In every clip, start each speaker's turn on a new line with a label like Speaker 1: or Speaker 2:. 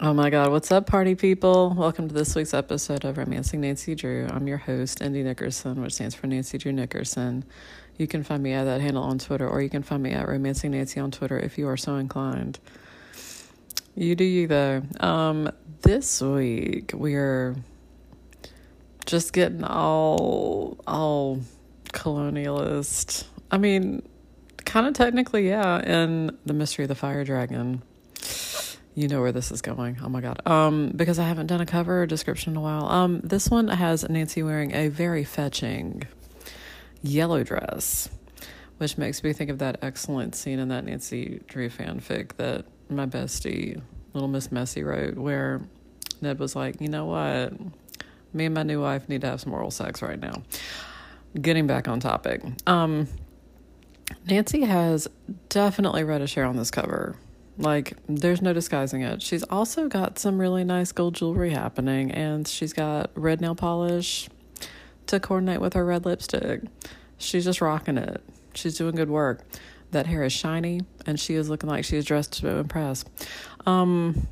Speaker 1: Oh my God, what's up, party people? Welcome to this week's episode of Romancing Nancy Drew. I'm your host, Indy Nickerson, which stands for Nancy Drew Nickerson. You can find me at that handle on Twitter, or you can find me at Romancing Nancy on Twitter if you are so inclined. You do you, though. Um, this week, we're just getting all, all colonialist. I mean, kind of technically, yeah, in The Mystery of the Fire Dragon you know where this is going. Oh my god. Um, because I haven't done a cover description in a while. Um, this one has Nancy wearing a very fetching yellow dress, which makes me think of that excellent scene in that Nancy Drew fanfic that my bestie, Little Miss Messy, wrote, where Ned was like, you know what? Me and my new wife need to have some oral sex right now. Getting back on topic. Um, Nancy has definitely read a share on this cover like, there's no disguising it. She's also got some really nice gold jewelry happening, and she's got red nail polish to coordinate with her red lipstick. She's just rocking it. She's doing good work. That hair is shiny, and she is looking like she is dressed to impress. Um,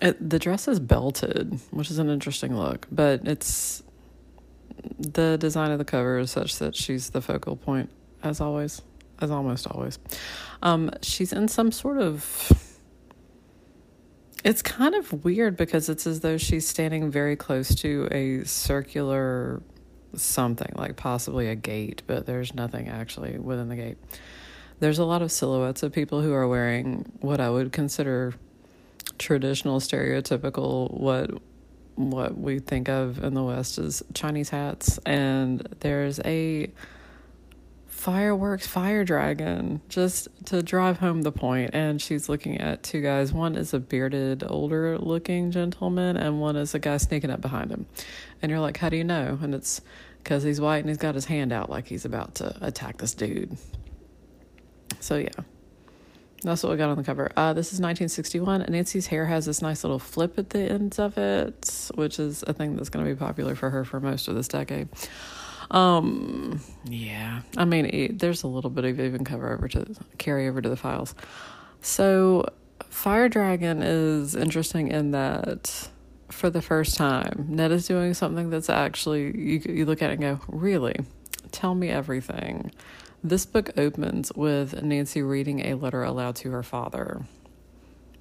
Speaker 1: it, the dress is belted, which is an interesting look, but it's the design of the cover is such that she's the focal point, as always, as almost always. Um, she's in some sort of it's kind of weird because it's as though she's standing very close to a circular something, like possibly a gate, but there's nothing actually within the gate. There's a lot of silhouettes of people who are wearing what I would consider traditional stereotypical what what we think of in the west as Chinese hats and there's a fireworks fire dragon just to drive home the point and she's looking at two guys one is a bearded older looking gentleman and one is a guy sneaking up behind him and you're like how do you know and it's because he's white and he's got his hand out like he's about to attack this dude so yeah that's what we got on the cover. Uh, this is 1961. and Nancy's hair has this nice little flip at the ends of it, which is a thing that's going to be popular for her for most of this decade. Um, yeah, I mean, it, there's a little bit of even cover over to carry over to the files. So, Fire Dragon is interesting in that for the first time, Ned is doing something that's actually you you look at it and go, really, tell me everything. This book opens with Nancy reading a letter aloud to her father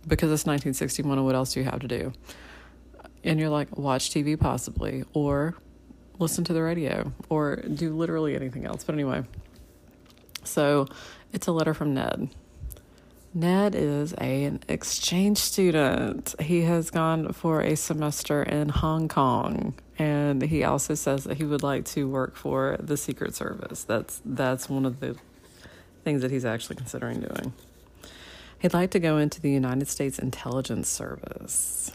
Speaker 1: because it's 1961 and what else do you have to do? And you're like, watch TV possibly, or listen to the radio or do literally anything else. But anyway, so it's a letter from Ned. Ned is a, an exchange student. He has gone for a semester in Hong Kong, and he also says that he would like to work for the Secret Service. That's that's one of the things that he's actually considering doing. He'd like to go into the United States Intelligence Service.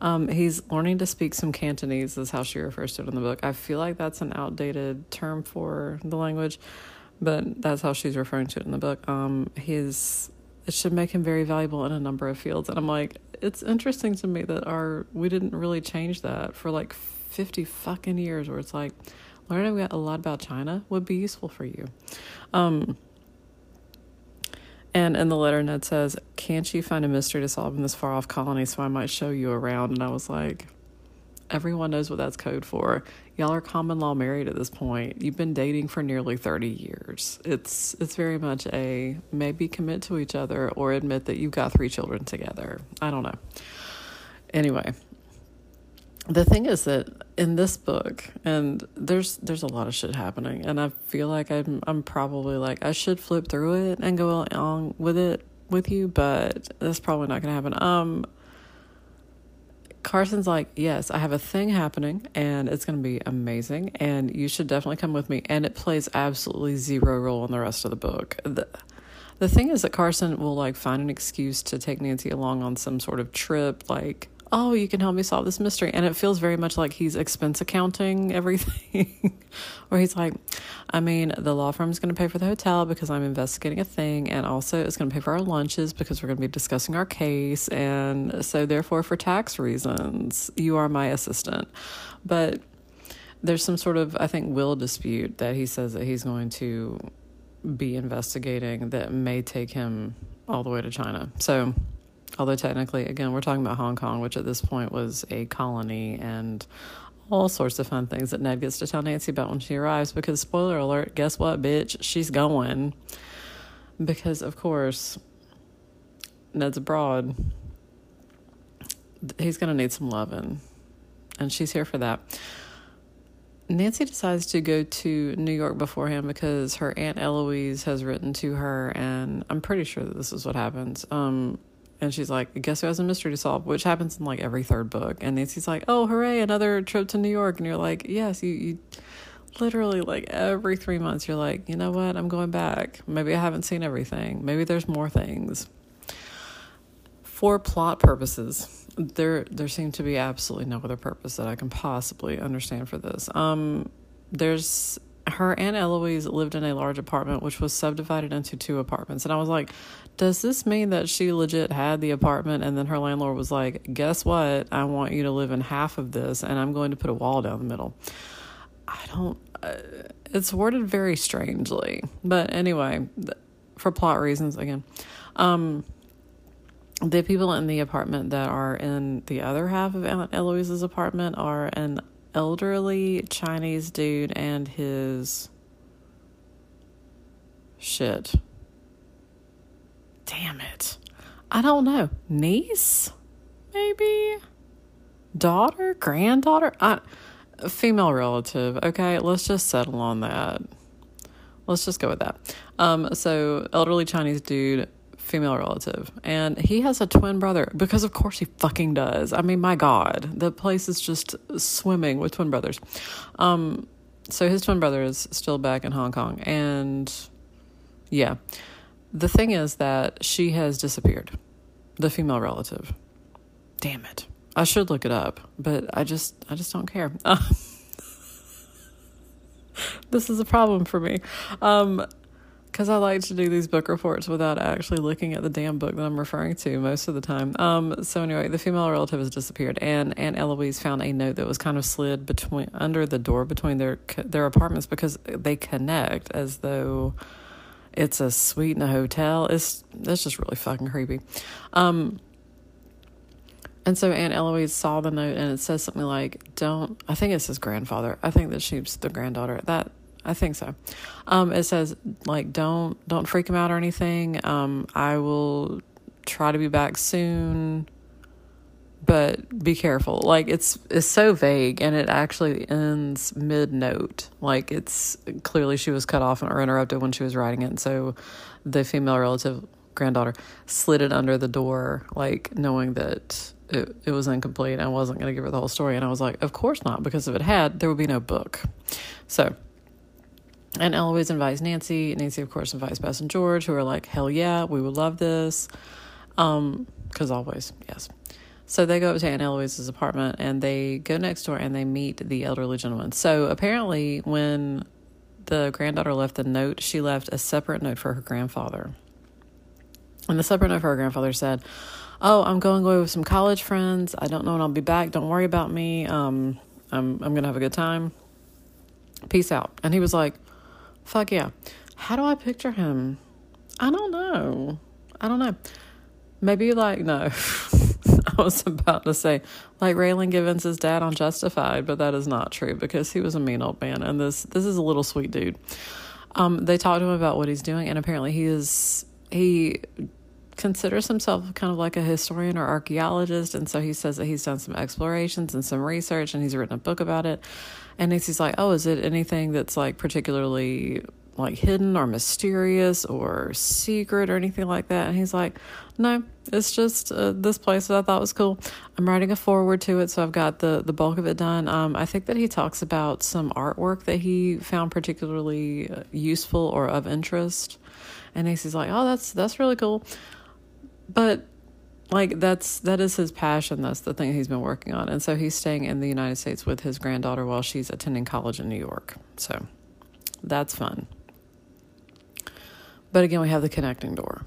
Speaker 1: Um, he's learning to speak some Cantonese, is how she refers to it in the book. I feel like that's an outdated term for the language, but that's how she's referring to it in the book. Um, he's it should make him very valuable in a number of fields, and I'm like, it's interesting to me that our we didn't really change that for like fifty fucking years, where it's like learning a lot about China would be useful for you. Um, and in the letter, Ned says, Can't you find a mystery to solve in this far off colony so I might show you around? And I was like, Everyone knows what that's code for. Y'all are common law married at this point. You've been dating for nearly 30 years. It's it's very much a maybe commit to each other or admit that you've got three children together. I don't know. Anyway, the thing is that in this book and there's there's a lot of shit happening and i feel like i'm i'm probably like i should flip through it and go along with it with you but that's probably not gonna happen. Um carson's like yes i have a thing happening and it's gonna be amazing and you should definitely come with me and it plays absolutely zero role in the rest of the book. The, the thing is that carson will like find an excuse to take nancy along on some sort of trip like oh, you can help me solve this mystery. And it feels very much like he's expense accounting everything, where he's like, I mean, the law firm is going to pay for the hotel because I'm investigating a thing, and also it's going to pay for our lunches because we're going to be discussing our case. And so, therefore, for tax reasons, you are my assistant. But there's some sort of, I think, will dispute that he says that he's going to be investigating that may take him all the way to China. So, Although technically, again, we're talking about Hong Kong, which at this point was a colony and all sorts of fun things that Ned gets to tell Nancy about when she arrives. Because, spoiler alert, guess what, bitch? She's going. Because, of course, Ned's abroad. He's going to need some loving. And she's here for that. Nancy decides to go to New York beforehand because her Aunt Eloise has written to her, and I'm pretty sure that this is what happens. Um, and she's like, Guess who has a mystery to solve? Which happens in like every third book. And Nancy's like, Oh, hooray, another trip to New York. And you're like, Yes, you, you literally like every three months, you're like, You know what? I'm going back. Maybe I haven't seen everything. Maybe there's more things. For plot purposes, there there seemed to be absolutely no other purpose that I can possibly understand for this. Um, there's her aunt Eloise lived in a large apartment which was subdivided into two apartments, and I was like, does this mean that she legit had the apartment and then her landlord was like, guess what? I want you to live in half of this, and I'm going to put a wall down the middle. I don't. Uh, it's worded very strangely, but anyway, for plot reasons again. Um, the people in the apartment that are in the other half of Aunt Eloise's apartment are an elderly Chinese dude and his shit. Damn it. I don't know. Niece? Maybe? Daughter? Granddaughter? I, female relative. Okay, let's just settle on that. Let's just go with that. Um, so elderly Chinese dude female relative, and he has a twin brother because, of course, he fucking does. I mean, my God, the place is just swimming with twin brothers. Um, so his twin brother is still back in Hong Kong, and yeah, the thing is that she has disappeared, the female relative. Damn it. I should look it up, but I just I just don't care. this is a problem for me. Um, because I like to do these book reports without actually looking at the damn book that I'm referring to most of the time. Um, so anyway, the female relative has disappeared, and Aunt Eloise found a note that was kind of slid between under the door between their their apartments because they connect as though it's a suite in a hotel. It's that's just really fucking creepy. Um, and so Aunt Eloise saw the note, and it says something like, "Don't." I think it says grandfather. I think that she's the granddaughter. That I think so. Um, it says like don't don't freak him out or anything. Um, I will try to be back soon, but be careful. Like it's it's so vague, and it actually ends mid note. Like it's clearly she was cut off or interrupted when she was writing it, and so the female relative granddaughter slid it under the door, like knowing that it, it was incomplete. I wasn't going to give her the whole story, and I was like, of course not, because if it had, there would be no book. So and Eloise invites Nancy. Nancy, of course, invites Bess and George, who are like, hell yeah, we would love this. Um, because always, yes. So they go up to Aunt Eloise's apartment and they go next door and they meet the elderly gentleman. So apparently, when the granddaughter left the note, she left a separate note for her grandfather. And the separate note for her grandfather said, Oh, I'm going away with some college friends. I don't know when I'll be back. Don't worry about me. Um, I'm, I'm going to have a good time. Peace out. And he was like, Fuck yeah. How do I picture him? I don't know. I don't know. Maybe like no. I was about to say like Raylan Givens' dad on Justified, but that is not true because he was a mean old man, and this this is a little sweet dude. Um, they talked to him about what he's doing, and apparently he is he considers himself kind of like a historian or archaeologist, and so he says that he's done some explorations and some research, and he's written a book about it. And Nancy's like, "Oh, is it anything that's like particularly like hidden or mysterious or secret or anything like that?" And he's like, "No, it's just uh, this place that I thought was cool. I'm writing a forward to it, so I've got the the bulk of it done. Um, I think that he talks about some artwork that he found particularly uh, useful or of interest." And Nancy's like, "Oh, that's that's really cool." But like that's that is his passion that's the thing he's been working on and so he's staying in the united states with his granddaughter while she's attending college in new york so that's fun but again we have the connecting door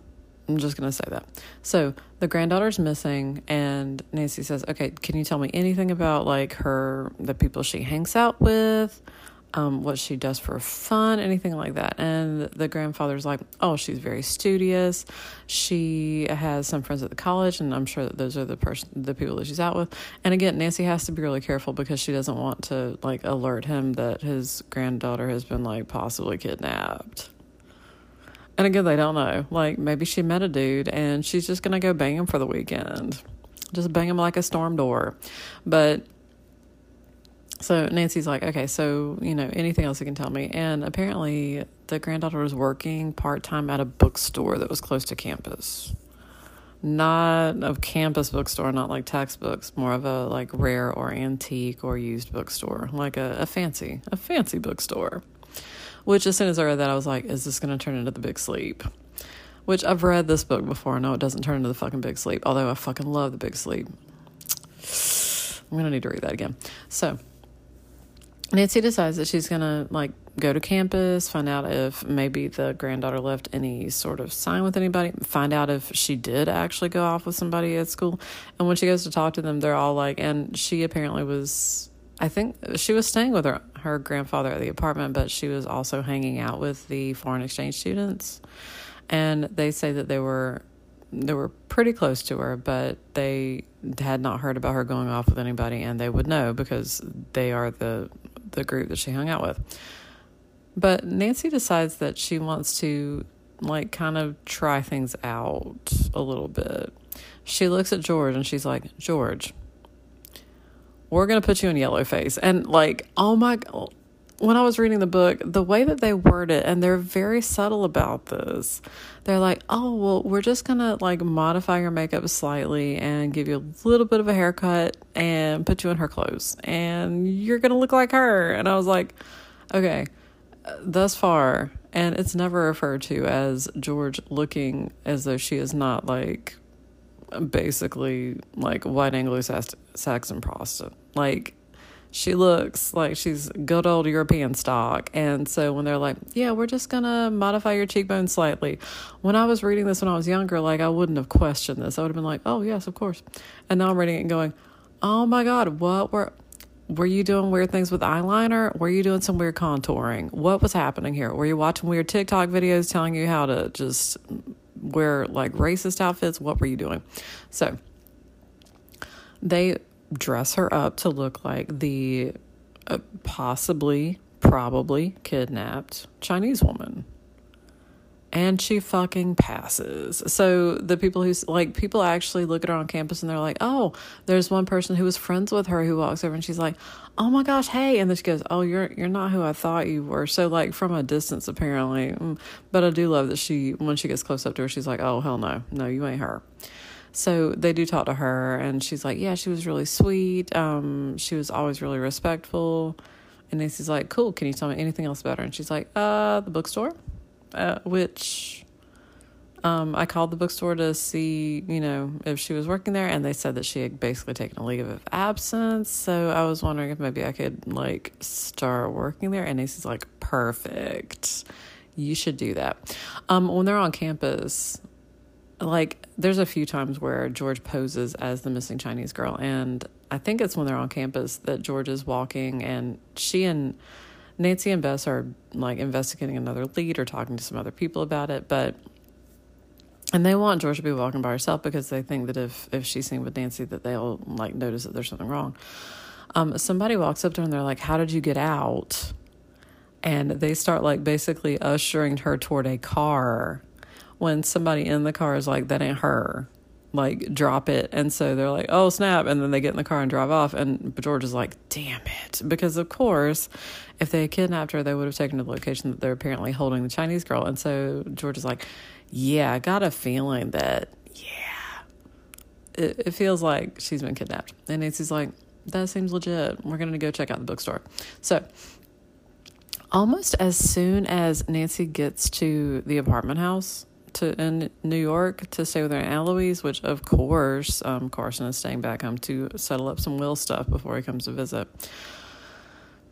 Speaker 1: i'm just going to say that so the granddaughter's missing and nancy says okay can you tell me anything about like her the people she hangs out with um, what she does for fun, anything like that. And the grandfather's like, oh, she's very studious. She has some friends at the college, and I'm sure that those are the person, the people that she's out with. And again, Nancy has to be really careful because she doesn't want to like alert him that his granddaughter has been like possibly kidnapped. And again, they don't know. Like maybe she met a dude and she's just gonna go bang him for the weekend, just bang him like a storm door. But so Nancy's like, okay, so, you know, anything else you can tell me? And apparently the granddaughter was working part time at a bookstore that was close to campus. Not a campus bookstore, not like textbooks, more of a like rare or antique or used bookstore, like a, a fancy, a fancy bookstore. Which as soon as I read that, I was like, is this going to turn into the big sleep? Which I've read this book before. No, it doesn't turn into the fucking big sleep, although I fucking love the big sleep. I'm going to need to read that again. So, Nancy decides that she's gonna like go to campus, find out if maybe the granddaughter left any sort of sign with anybody, find out if she did actually go off with somebody at school. And when she goes to talk to them, they're all like, and she apparently was, I think she was staying with her her grandfather at the apartment, but she was also hanging out with the foreign exchange students. And they say that they were they were pretty close to her, but they had not heard about her going off with anybody, and they would know because they are the the group that she hung out with. But Nancy decides that she wants to like kind of try things out a little bit. She looks at George and she's like, "George, we're going to put you in yellow face." And like, oh my when I was reading the book, the way that they word it, and they're very subtle about this. They're like, oh, well, we're just gonna like modify your makeup slightly and give you a little bit of a haircut and put you in her clothes, and you're gonna look like her. And I was like, okay, thus far, and it's never referred to as George looking as though she is not like basically like white Anglo Saxon Protestant. Like, she looks like she's good old European stock. And so when they're like, yeah, we're just going to modify your cheekbones slightly. When I was reading this when I was younger, like I wouldn't have questioned this. I would have been like, oh, yes, of course. And now I'm reading it and going, oh my God, what were. Were you doing weird things with eyeliner? Were you doing some weird contouring? What was happening here? Were you watching weird TikTok videos telling you how to just wear like racist outfits? What were you doing? So they dress her up to look like the uh, possibly, probably kidnapped Chinese woman. And she fucking passes. So the people who like people actually look at her on campus and they're like, "Oh, there's one person who was friends with her who walks over and she's like, "Oh my gosh, hey!" And then she goes, "Oh, you're you're not who I thought you were." So like from a distance, apparently. Mm, but I do love that she when she gets close up to her, she's like, "Oh hell no, no, you ain't her." So they do talk to her, and she's like, Yeah, she was really sweet. Um, she was always really respectful. And Nancy's like, Cool, can you tell me anything else about her? And she's like, Uh, the bookstore, uh, which um, I called the bookstore to see, you know, if she was working there, and they said that she had basically taken a leave of absence. So I was wondering if maybe I could like start working there. And Nancy's like, perfect. You should do that. Um, when they're on campus, like there's a few times where George poses as the missing Chinese girl, and I think it's when they're on campus that George is walking, and she and Nancy and Bess are like investigating another lead or talking to some other people about it, but and they want George to be walking by herself because they think that if if she's seen with Nancy, that they'll like notice that there's something wrong. Um, somebody walks up to her and they're like, "How did you get out?" And they start like basically ushering her toward a car when somebody in the car is like, that ain't her, like drop it. And so they're like, oh snap. And then they get in the car and drive off. And George is like, damn it. Because of course, if they kidnapped her, they would have taken to the location that they're apparently holding the Chinese girl. And so George is like, yeah, I got a feeling that, yeah, it, it feels like she's been kidnapped. And Nancy's like, that seems legit. We're going to go check out the bookstore. So almost as soon as Nancy gets to the apartment house, to in New York to stay with Aunt Eloise, which of course um, Carson is staying back home to settle up some will stuff before he comes to visit.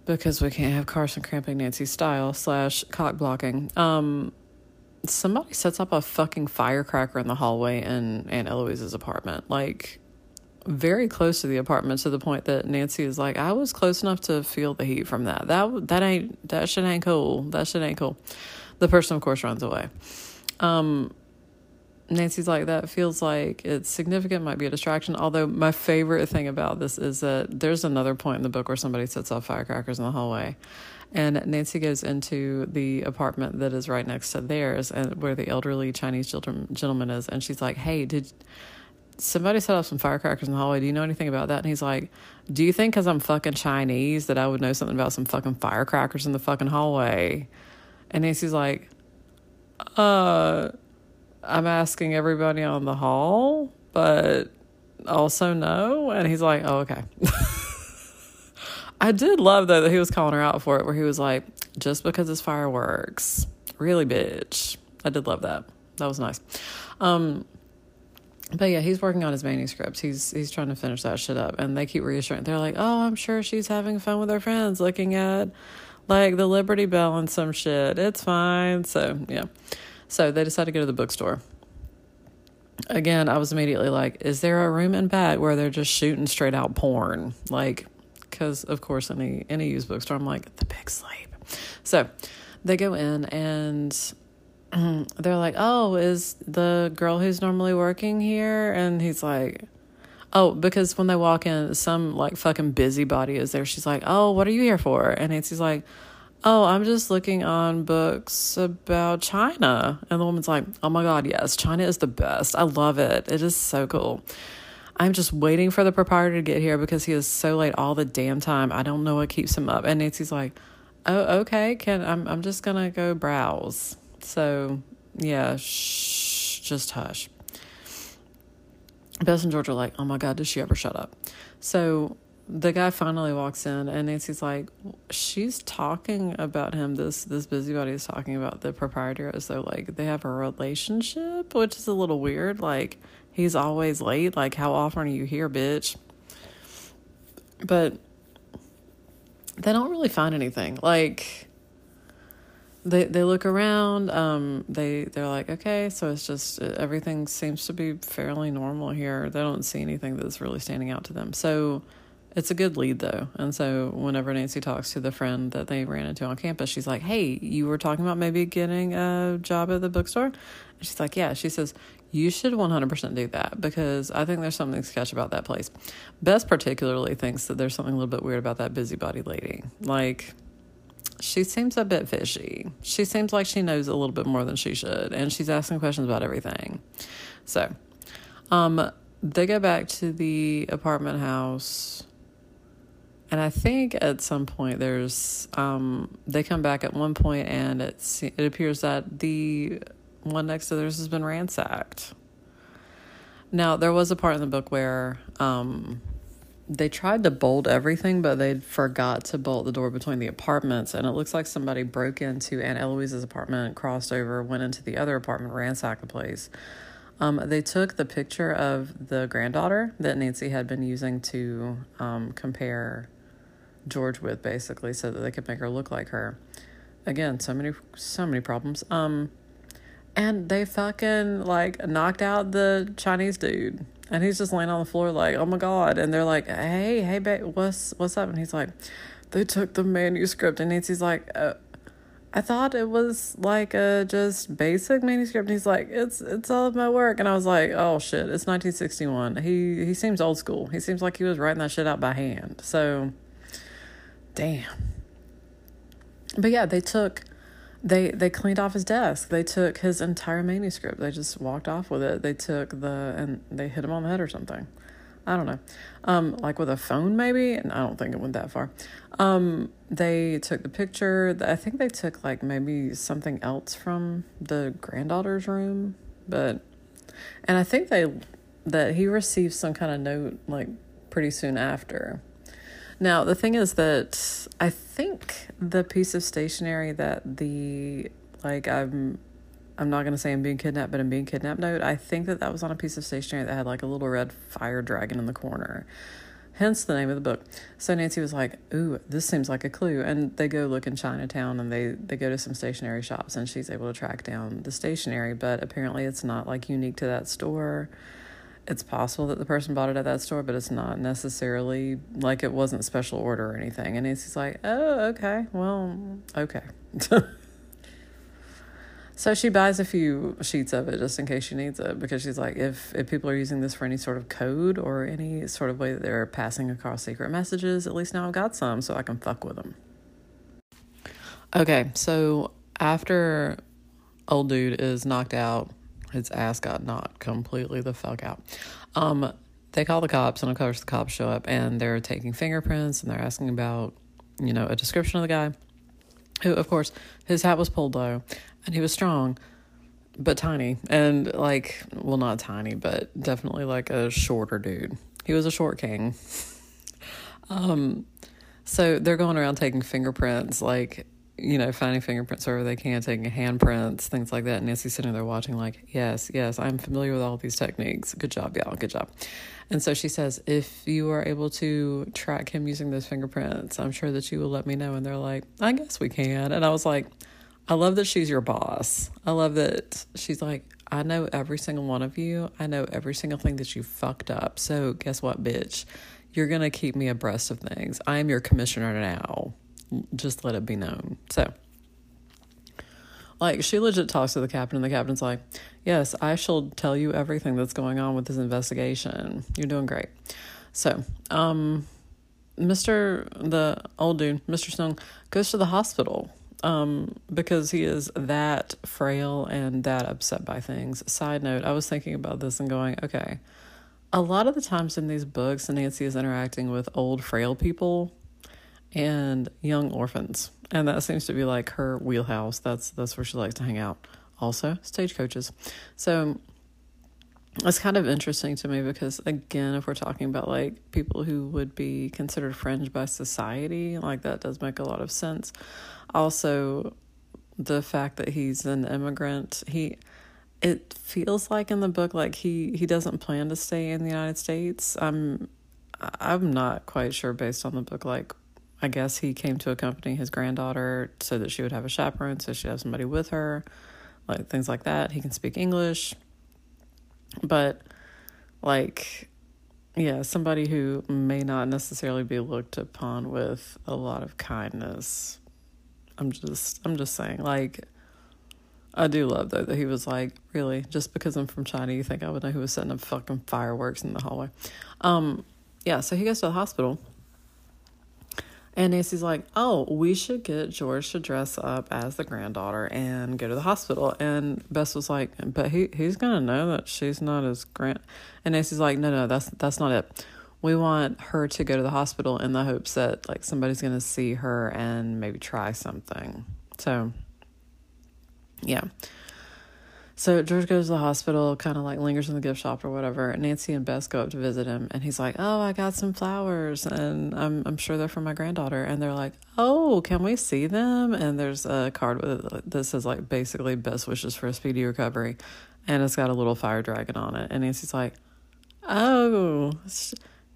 Speaker 1: Because we can't have Carson cramping Nancy's style slash cock blocking. Um, somebody sets up a fucking firecracker in the hallway in Aunt Eloise's apartment. Like, very close to the apartment to the point that Nancy is like, I was close enough to feel the heat from that. That that ain't that shit ain't cool. That shit ain't cool. The person, of course, runs away. Um, Nancy's like, that feels like it's significant, might be a distraction. Although, my favorite thing about this is that there's another point in the book where somebody sets off firecrackers in the hallway. And Nancy goes into the apartment that is right next to theirs, and where the elderly Chinese gentleman is. And she's like, Hey, did somebody set off some firecrackers in the hallway? Do you know anything about that? And he's like, Do you think because I'm fucking Chinese that I would know something about some fucking firecrackers in the fucking hallway? And Nancy's like, Uh, I'm asking everybody on the hall, but also no. And he's like, oh, okay. I did love though that he was calling her out for it, where he was like, just because it's fireworks, really, bitch. I did love that. That was nice. Um, but yeah, he's working on his manuscript. He's he's trying to finish that shit up, and they keep reassuring. They're like, "Oh, I'm sure she's having fun with her friends, looking at like the Liberty Bell and some shit. It's fine." So yeah, so they decided to go to the bookstore. Again, I was immediately like, is there a room in back where they're just shooting straight out porn? Like, because of course, any any used bookstore, I'm like the big sleep. So they go in and they're like, "Oh, is the girl who's normally working here?" And he's like, "Oh, because when they walk in, some like fucking busybody is there. She's like, "Oh, what are you here for?" And Nancy's like, Oh, I'm just looking on books about China. And the woman's like, Oh my God, yes, China is the best. I love it. It is so cool. I'm just waiting for the proprietor to get here because he is so late all the damn time. I don't know what keeps him up. And Nancy's like, Oh, okay, can I'm I'm just gonna go browse. So yeah, shh, just hush. Bess and George are like, Oh my God, does she ever shut up? So the guy finally walks in and Nancy's like she's talking about him. This this busybody is talking about the proprietor as though like they have a relationship which is a little weird. Like he's always late. Like how often are you here bitch? But they don't really find anything. Like they they look around um they they're like okay so it's just everything seems to be fairly normal here they don't see anything that's really standing out to them so it's a good lead though. And so whenever Nancy talks to the friend that they ran into on campus, she's like, Hey, you were talking about maybe getting a job at the bookstore? And she's like, Yeah. She says, You should 100% do that because I think there's something sketch about that place. Bess particularly thinks that there's something a little bit weird about that busybody lady. Like, she seems a bit fishy. She seems like she knows a little bit more than she should, and she's asking questions about everything. So, um, they go back to the apartment house and I think at some point there's um, they come back at one point and it's it appears that the one next to theirs has been ransacked. Now there was a part in the book where um, they tried to bolt everything, but they forgot to bolt the door between the apartments, and it looks like somebody broke into Aunt Eloise's apartment, crossed over, went into the other apartment, ransacked the place. Um, they took the picture of the granddaughter that Nancy had been using to um, compare George with basically so that they could make her look like her. Again, so many so many problems. Um and they fucking like knocked out the Chinese dude. And he's just laying on the floor like, "Oh my god." And they're like, "Hey, hey babe, what's what's up?" And he's like, "They took the manuscript." And Nancy's like, uh, I thought it was like a just basic manuscript. And he's like, it's it's all of my work. And I was like, oh shit, it's 1961. He he seems old school. He seems like he was writing that shit out by hand. So Damn. But yeah, they took they they cleaned off his desk. They took his entire manuscript. They just walked off with it. They took the and they hit him on the head or something. I don't know. Um, like with a phone maybe, and I don't think it went that far. Um, they took the picture. I think they took like maybe something else from the granddaughter's room, but and I think they that he received some kind of note like pretty soon after now, the thing is that I think the piece of stationery that the, like, I'm, I'm not going to say I'm being kidnapped, but I'm being kidnapped note, I think that that was on a piece of stationery that had, like, a little red fire dragon in the corner. Hence the name of the book. So Nancy was like, Ooh, this seems like a clue. And they go look in Chinatown and they, they go to some stationery shops and she's able to track down the stationery, but apparently it's not like unique to that store it's possible that the person bought it at that store, but it's not necessarily like it wasn't special order or anything. And Nancy's like, oh, okay, well, okay. so she buys a few sheets of it just in case she needs it because she's like, if, if people are using this for any sort of code or any sort of way that they're passing across secret messages, at least now I've got some so I can fuck with them. Okay, so after old dude is knocked out his ass got knocked completely the fuck out. Um, they call the cops, and of course, the cops show up and they're taking fingerprints and they're asking about, you know, a description of the guy. Who, of course, his hat was pulled low and he was strong, but tiny. And, like, well, not tiny, but definitely like a shorter dude. He was a short king. um, so they're going around taking fingerprints, like, you know, finding fingerprints wherever they can, taking handprints, things like that. And Nancy's sitting there watching, like, yes, yes, I'm familiar with all these techniques. Good job, y'all. Good job. And so she says, if you are able to track him using those fingerprints, I'm sure that you will let me know. And they're like, I guess we can. And I was like, I love that she's your boss. I love that she's like, I know every single one of you. I know every single thing that you fucked up. So guess what, bitch? You're going to keep me abreast of things. I am your commissioner now just let it be known. So, like, she legit talks to the captain, and the captain's like, Yes, I shall tell you everything that's going on with this investigation. You're doing great. So, um, Mr. the old dude, Mr. Stone, goes to the hospital um, because he is that frail and that upset by things. Side note, I was thinking about this and going, okay, a lot of the times in these books, Nancy is interacting with old, frail people and young orphans. And that seems to be like her wheelhouse. That's that's where she likes to hang out. Also, stagecoaches. So it's kind of interesting to me because again, if we're talking about like people who would be considered fringe by society, like that does make a lot of sense. Also, the fact that he's an immigrant, he it feels like in the book like he he doesn't plan to stay in the United States. I'm I'm not quite sure based on the book like I guess he came to accompany his granddaughter so that she would have a chaperone, so she'd have somebody with her, like things like that. He can speak English, but like, yeah, somebody who may not necessarily be looked upon with a lot of kindness. I'm just, I'm just saying, like, I do love though that he was like, really, just because I'm from China, you think I would know who was setting up fucking fireworks in the hallway? Um, yeah, so he goes to the hospital and Nancy's like, oh, we should get George to dress up as the granddaughter and go to the hospital. And Bess was like, but he he's gonna know that she's not his grand. And Nancy's like, no, no, that's that's not it. We want her to go to the hospital in the hopes that like somebody's gonna see her and maybe try something. So, yeah. So George goes to the hospital, kind of like lingers in the gift shop or whatever. Nancy and Bess go up to visit him, and he's like, "Oh, I got some flowers, and I'm I'm sure they're for my granddaughter." And they're like, "Oh, can we see them?" And there's a card with this says like basically best wishes for a speedy recovery, and it's got a little fire dragon on it. And Nancy's like, "Oh."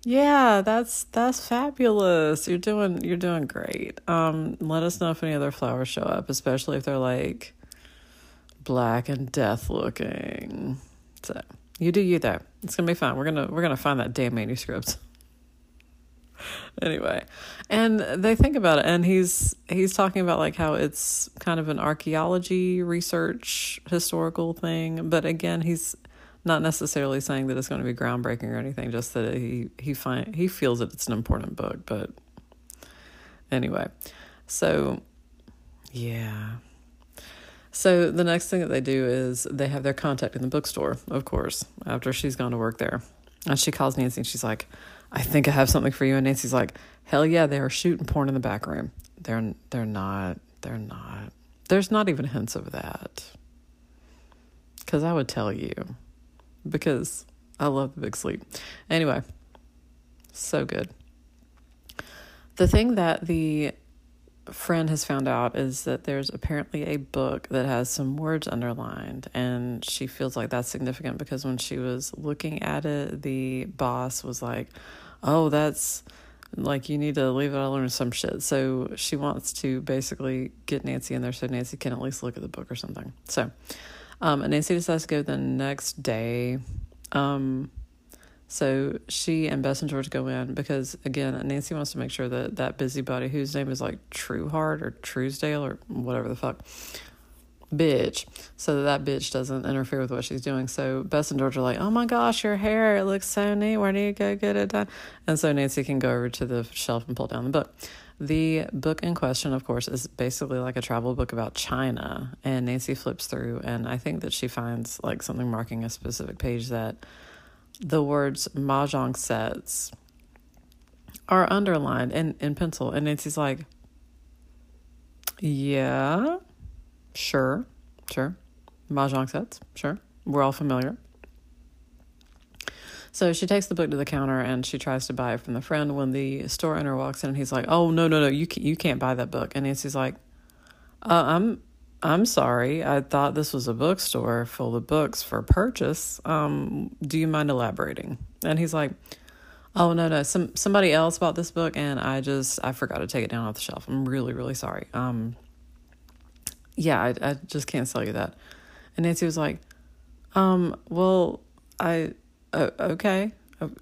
Speaker 1: Yeah, that's that's fabulous. You're doing you're doing great. Um, let us know if any other flowers show up, especially if they're like black and death looking. So you do you though. It's gonna be fun. We're gonna we're gonna find that damn manuscript. anyway, and they think about it, and he's he's talking about like how it's kind of an archaeology research historical thing, but again, he's not necessarily saying that it's going to be groundbreaking or anything. Just that he he find he feels that it's an important book, but anyway, so yeah. So the next thing that they do is they have their contact in the bookstore, of course, after she's gone to work there. And she calls Nancy and she's like, I think I have something for you. And Nancy's like, Hell yeah, they are shooting porn in the back room. They're they're not. They're not. There's not even hints of that. Cause I would tell you. Because I love the big sleep. Anyway, so good. The thing that the friend has found out is that there's apparently a book that has some words underlined and she feels like that's significant because when she was looking at it the boss was like oh that's like you need to leave it alone or some shit. So she wants to basically get nancy in there so nancy can at least look at the book or something. So um, nancy decides to go the next day. Um, So she and Bess and George go in because again, Nancy wants to make sure that that busybody whose name is like Trueheart or Truesdale or whatever the fuck bitch so that, that bitch doesn't interfere with what she's doing. So bess and george are like oh my gosh your hair it looks so neat. Where do you go get it done? And so nancy can go over to the shelf and pull down the book. The book in question of course is basically like a travel book about china. And nancy flips through and i think that she finds like something marking a specific page that the words mahjong sets are underlined in, in pencil and nancy's like yeah Sure, sure. Mahjong sets, sure. We're all familiar. So she takes the book to the counter and she tries to buy it from the friend. When the store owner walks in, and he's like, "Oh no, no, no! You can't, you can't buy that book." And Nancy's like, uh, "I'm I'm sorry. I thought this was a bookstore full of books for purchase. Um, do you mind elaborating?" And he's like, "Oh no, no. Some somebody else bought this book, and I just I forgot to take it down off the shelf. I'm really, really sorry. Um, yeah, I, I just can't sell you that. And Nancy was like, um, well, I, uh, okay.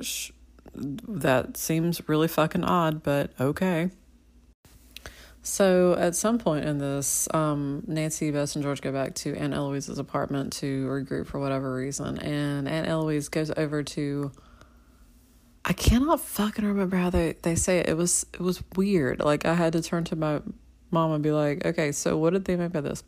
Speaker 1: Sh- that seems really fucking odd, but okay. So at some point in this, um, Nancy, Bess, and George go back to Aunt Eloise's apartment to regroup for whatever reason, and Aunt Eloise goes over to. I cannot fucking remember how they, they say it. It was it was weird. Like I had to turn to my mom and be like, okay, so what did they make by this?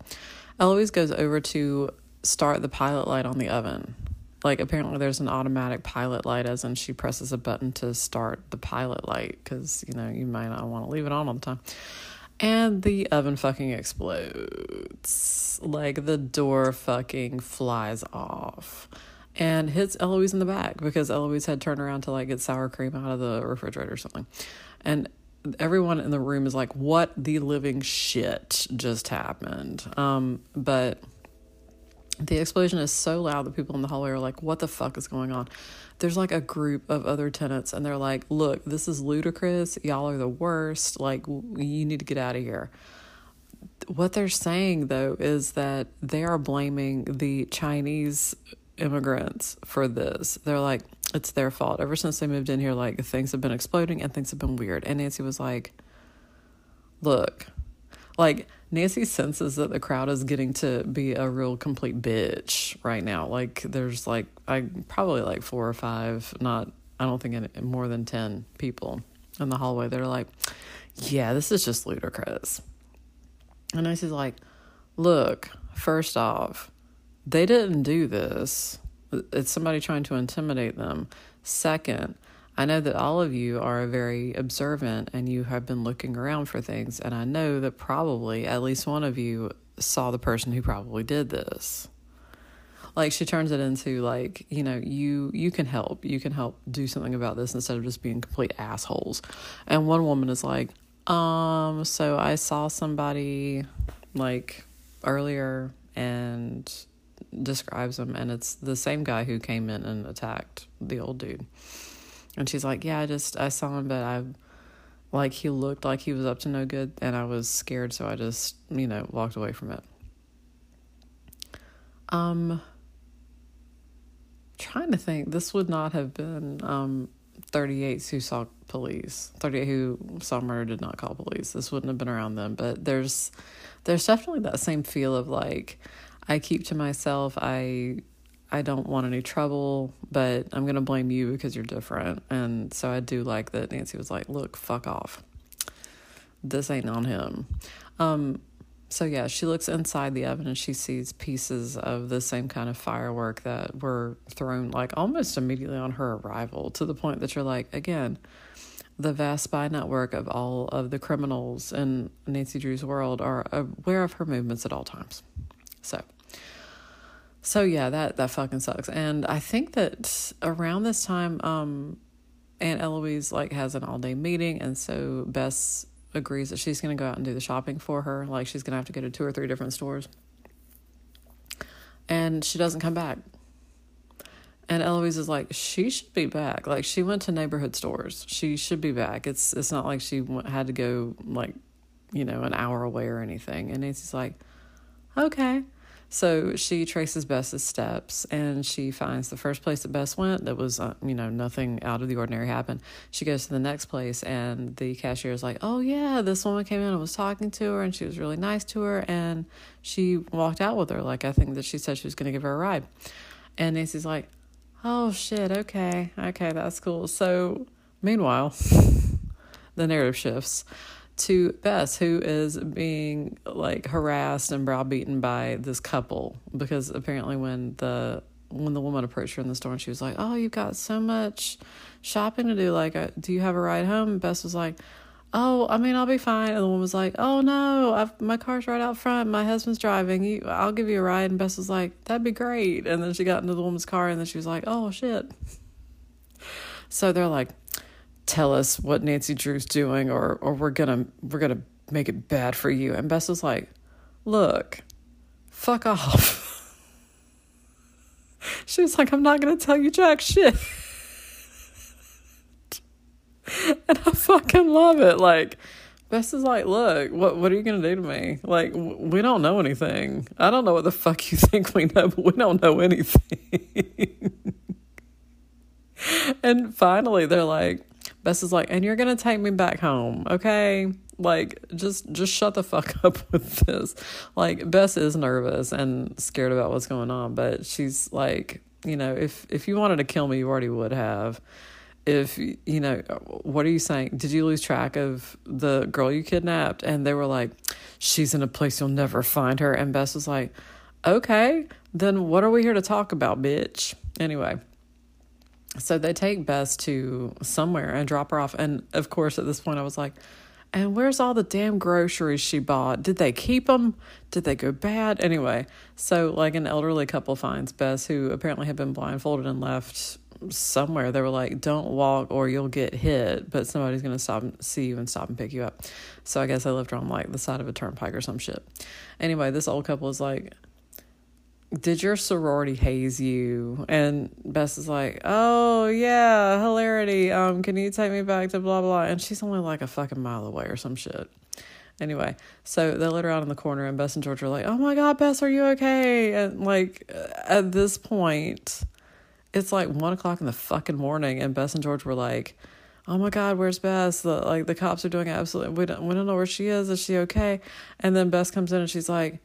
Speaker 1: Eloise goes over to start the pilot light on the oven. Like, apparently, there's an automatic pilot light, as in she presses a button to start the pilot light because, you know, you might not want to leave it on all the time. And the oven fucking explodes. Like, the door fucking flies off and hits Eloise in the back because Eloise had turned around to like get sour cream out of the refrigerator or something. And everyone in the room is like, what the living shit just happened? Um, but the explosion is so loud that people in the hallway are like, what the fuck is going on? There's like a group of other tenants, and they're like, look, this is ludicrous. Y'all are the worst. Like, you need to get out of here. What they're saying, though, is that they are blaming the Chinese immigrants for this. They're like, it's their fault. Ever since they moved in here, like things have been exploding and things have been weird. And Nancy was like, look, like Nancy senses that the crowd is getting to be a real complete bitch right now. Like there's like I probably like four or five, not I don't think any, more than ten people in the hallway They're like, yeah, this is just ludicrous. And Nancy's like, look, first off, they didn't do this. It's somebody trying to intimidate them. Second, I know that all of you are very observant and you have been looking around for things, and I know that probably at least one of you saw the person who probably did this. Like she turns it into like, you know, you you can help. You can help do something about this instead of just being complete assholes. And one woman is like, um, so I saw somebody like earlier and describes him, and it's the same guy who came in and attacked the old dude. And she's like, "Yeah, I just I saw him, but I like he looked like he was up to no good, and I was scared, so I just you know walked away from it." Um, trying to think, this would not have been um 38s who saw police. 38 who saw murder did not call police. This wouldn't have been around them, but there's there's definitely that same feel of like I keep to myself. I I don't want any trouble, but I'm going to blame you because you're different. And so I do like that Nancy was like, "Look, fuck off. This ain't on him." Um so yeah, she looks inside the oven and she sees pieces of the same kind of firework that were thrown like almost immediately on her arrival to the point that you're like, again, the vast spy network of all of the criminals in Nancy Drew's world are aware of her movements at all times. So so yeah, that that fucking sucks. And I think that around this time, um, Aunt Eloise like has an all day meeting, and so Bess agrees that she's gonna go out and do the shopping for her. Like she's gonna have to go to two or three different stores, and she doesn't come back. And Eloise is like, she should be back. Like she went to neighborhood stores. She should be back. It's it's not like she had to go like, you know, an hour away or anything. And Nancy's like, okay. So she traces Bess's steps and she finds the first place that Bess went that was, uh, you know, nothing out of the ordinary happened. She goes to the next place and the cashier is like, oh, yeah, this woman came in and was talking to her and she was really nice to her. And she walked out with her. Like, I think that she said she was going to give her a ride. And Nancy's like, oh, shit, okay, okay, that's cool. So, meanwhile, the narrative shifts to Bess, who is being like harassed and browbeaten by this couple because apparently when the when the woman approached her in the store and she was like, "Oh, you've got so much shopping to do. Like, uh, do you have a ride home?" Bess was like, "Oh, I mean, I'll be fine." And the woman was like, "Oh no, I've, my car's right out front. My husband's driving. You, I'll give you a ride." And Bess was like, "That'd be great." And then she got into the woman's car and then she was like, "Oh shit." So they're like, tell us what Nancy Drew's doing or or we're gonna we're gonna make it bad for you. And Bess was like, look, fuck off. she was like, I'm not gonna tell you jack shit. and I fucking love it. Like, Bess is like, look, what what are you gonna do to me? Like, we don't know anything. I don't know what the fuck you think we know, but we don't know anything. and finally, they're like, Bess is like, and you're gonna take me back home, okay? Like, just just shut the fuck up with this. Like, Bess is nervous and scared about what's going on, but she's like, you know, if if you wanted to kill me, you already would have. If you know, what are you saying? Did you lose track of the girl you kidnapped? And they were like, she's in a place you'll never find her. And Bess was like, okay, then what are we here to talk about, bitch? Anyway, so they take Bess to somewhere and drop her off. And of course, at this point, I was like, and where's all the damn groceries she bought? Did they keep them? Did they go bad? Anyway, so like an elderly couple finds Bess, who apparently had been blindfolded and left somewhere. They were like, don't walk or you'll get hit, but somebody's going to stop and see you and stop and pick you up. So I guess I left her on like the side of a turnpike or some shit. Anyway, this old couple is like, did your sorority haze you? And Bess is like, oh yeah, hilarity. Um, can you take me back to blah blah? And she's only like a fucking mile away or some shit. Anyway, so they let her out in the corner, and Bess and George are like, oh my god, Bess, are you okay? And like at this point, it's like one o'clock in the fucking morning, and Bess and George were like. Oh my God, where's Bess? The, like the cops are doing absolutely. We don't we don't know where she is. Is she okay? And then Bess comes in and she's like,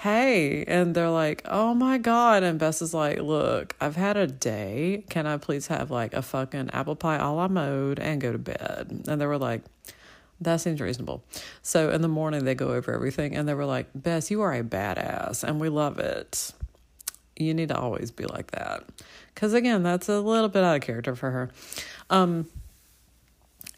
Speaker 1: hey. And they're like, oh my God. And Bess is like, look, I've had a day. Can I please have like a fucking apple pie a la mode and go to bed? And they were like, that seems reasonable. So in the morning, they go over everything and they were like, Bess, you are a badass and we love it. You need to always be like that. Because again, that's a little bit out of character for her. Um,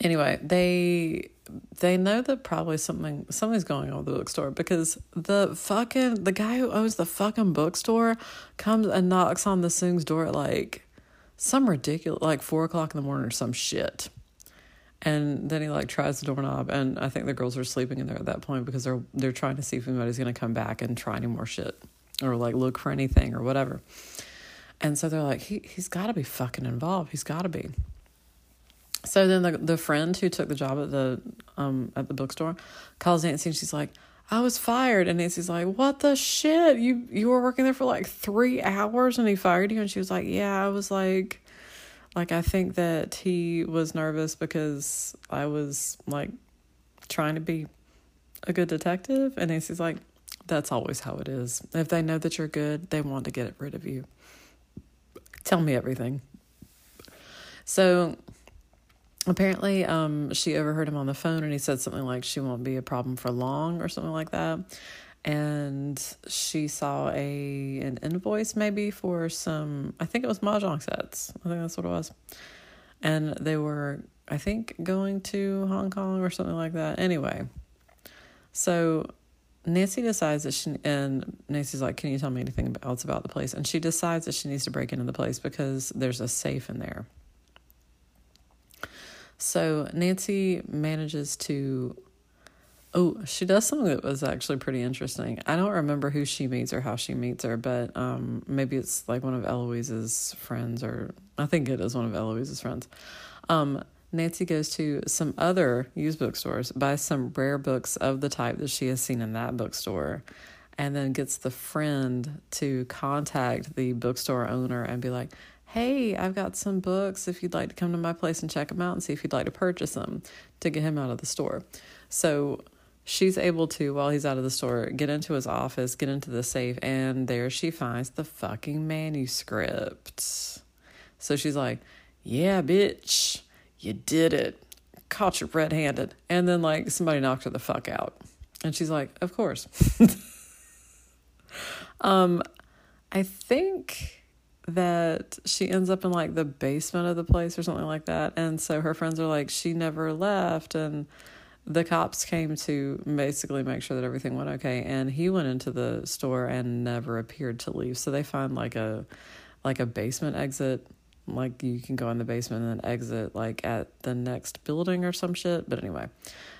Speaker 1: anyway, they they know that probably something something's going on with the bookstore because the fucking the guy who owns the fucking bookstore comes and knocks on the Soong's door at like some ridiculous like four o'clock in the morning or some shit. And then he like tries the doorknob and I think the girls are sleeping in there at that point because they're they're trying to see if anybody's gonna come back and try any more shit. Or like look for anything or whatever. And so they're like, he he's gotta be fucking involved. He's gotta be. So then the the friend who took the job at the um at the bookstore calls Nancy and she's like, I was fired and Nancy's like, What the shit? You you were working there for like three hours and he fired you and she was like, Yeah, I was like like I think that he was nervous because I was like trying to be a good detective and Nancy's like, That's always how it is. If they know that you're good, they want to get rid of you. Tell me everything. So apparently um, she overheard him on the phone and he said something like she won't be a problem for long or something like that. And she saw a an invoice maybe for some i think it was mahjong sets. I think that's what it was. And they were i think going to hong kong or something like that. Anyway so nancy decides that she and nancy's like can you tell me anything else about the place? And she decides that she needs to break into the place because there's a safe in there so Nancy manages to. Oh, she does something that was actually pretty interesting. I don't remember who she meets or how she meets her, but um, maybe it's like one of Eloise's friends, or I think it is one of Eloise's friends. Um, Nancy goes to some other used bookstores, buys some rare books of the type that she has seen in that bookstore, and then gets the friend to contact the bookstore owner and be like, hey, I've got some books if you'd like to come to my place and check them out and see if you'd like to purchase them to get him out of the store. So she's able to, while he's out of the store, get into his office, get into the safe, and there she finds the fucking manuscript. So she's like, yeah, bitch, you did it. Caught you red handed. And then, like, somebody knocked her the fuck out. And she's like, of course. um, I think that she ends up in like the basement of the place or something like that. And so her friends are like, she never left. And the cops came to basically make sure that everything went okay. And he went into the store and never appeared to leave. So they find like a like a basement exit. Like you can go in the basement and then exit like at the next building or some shit. But anyway,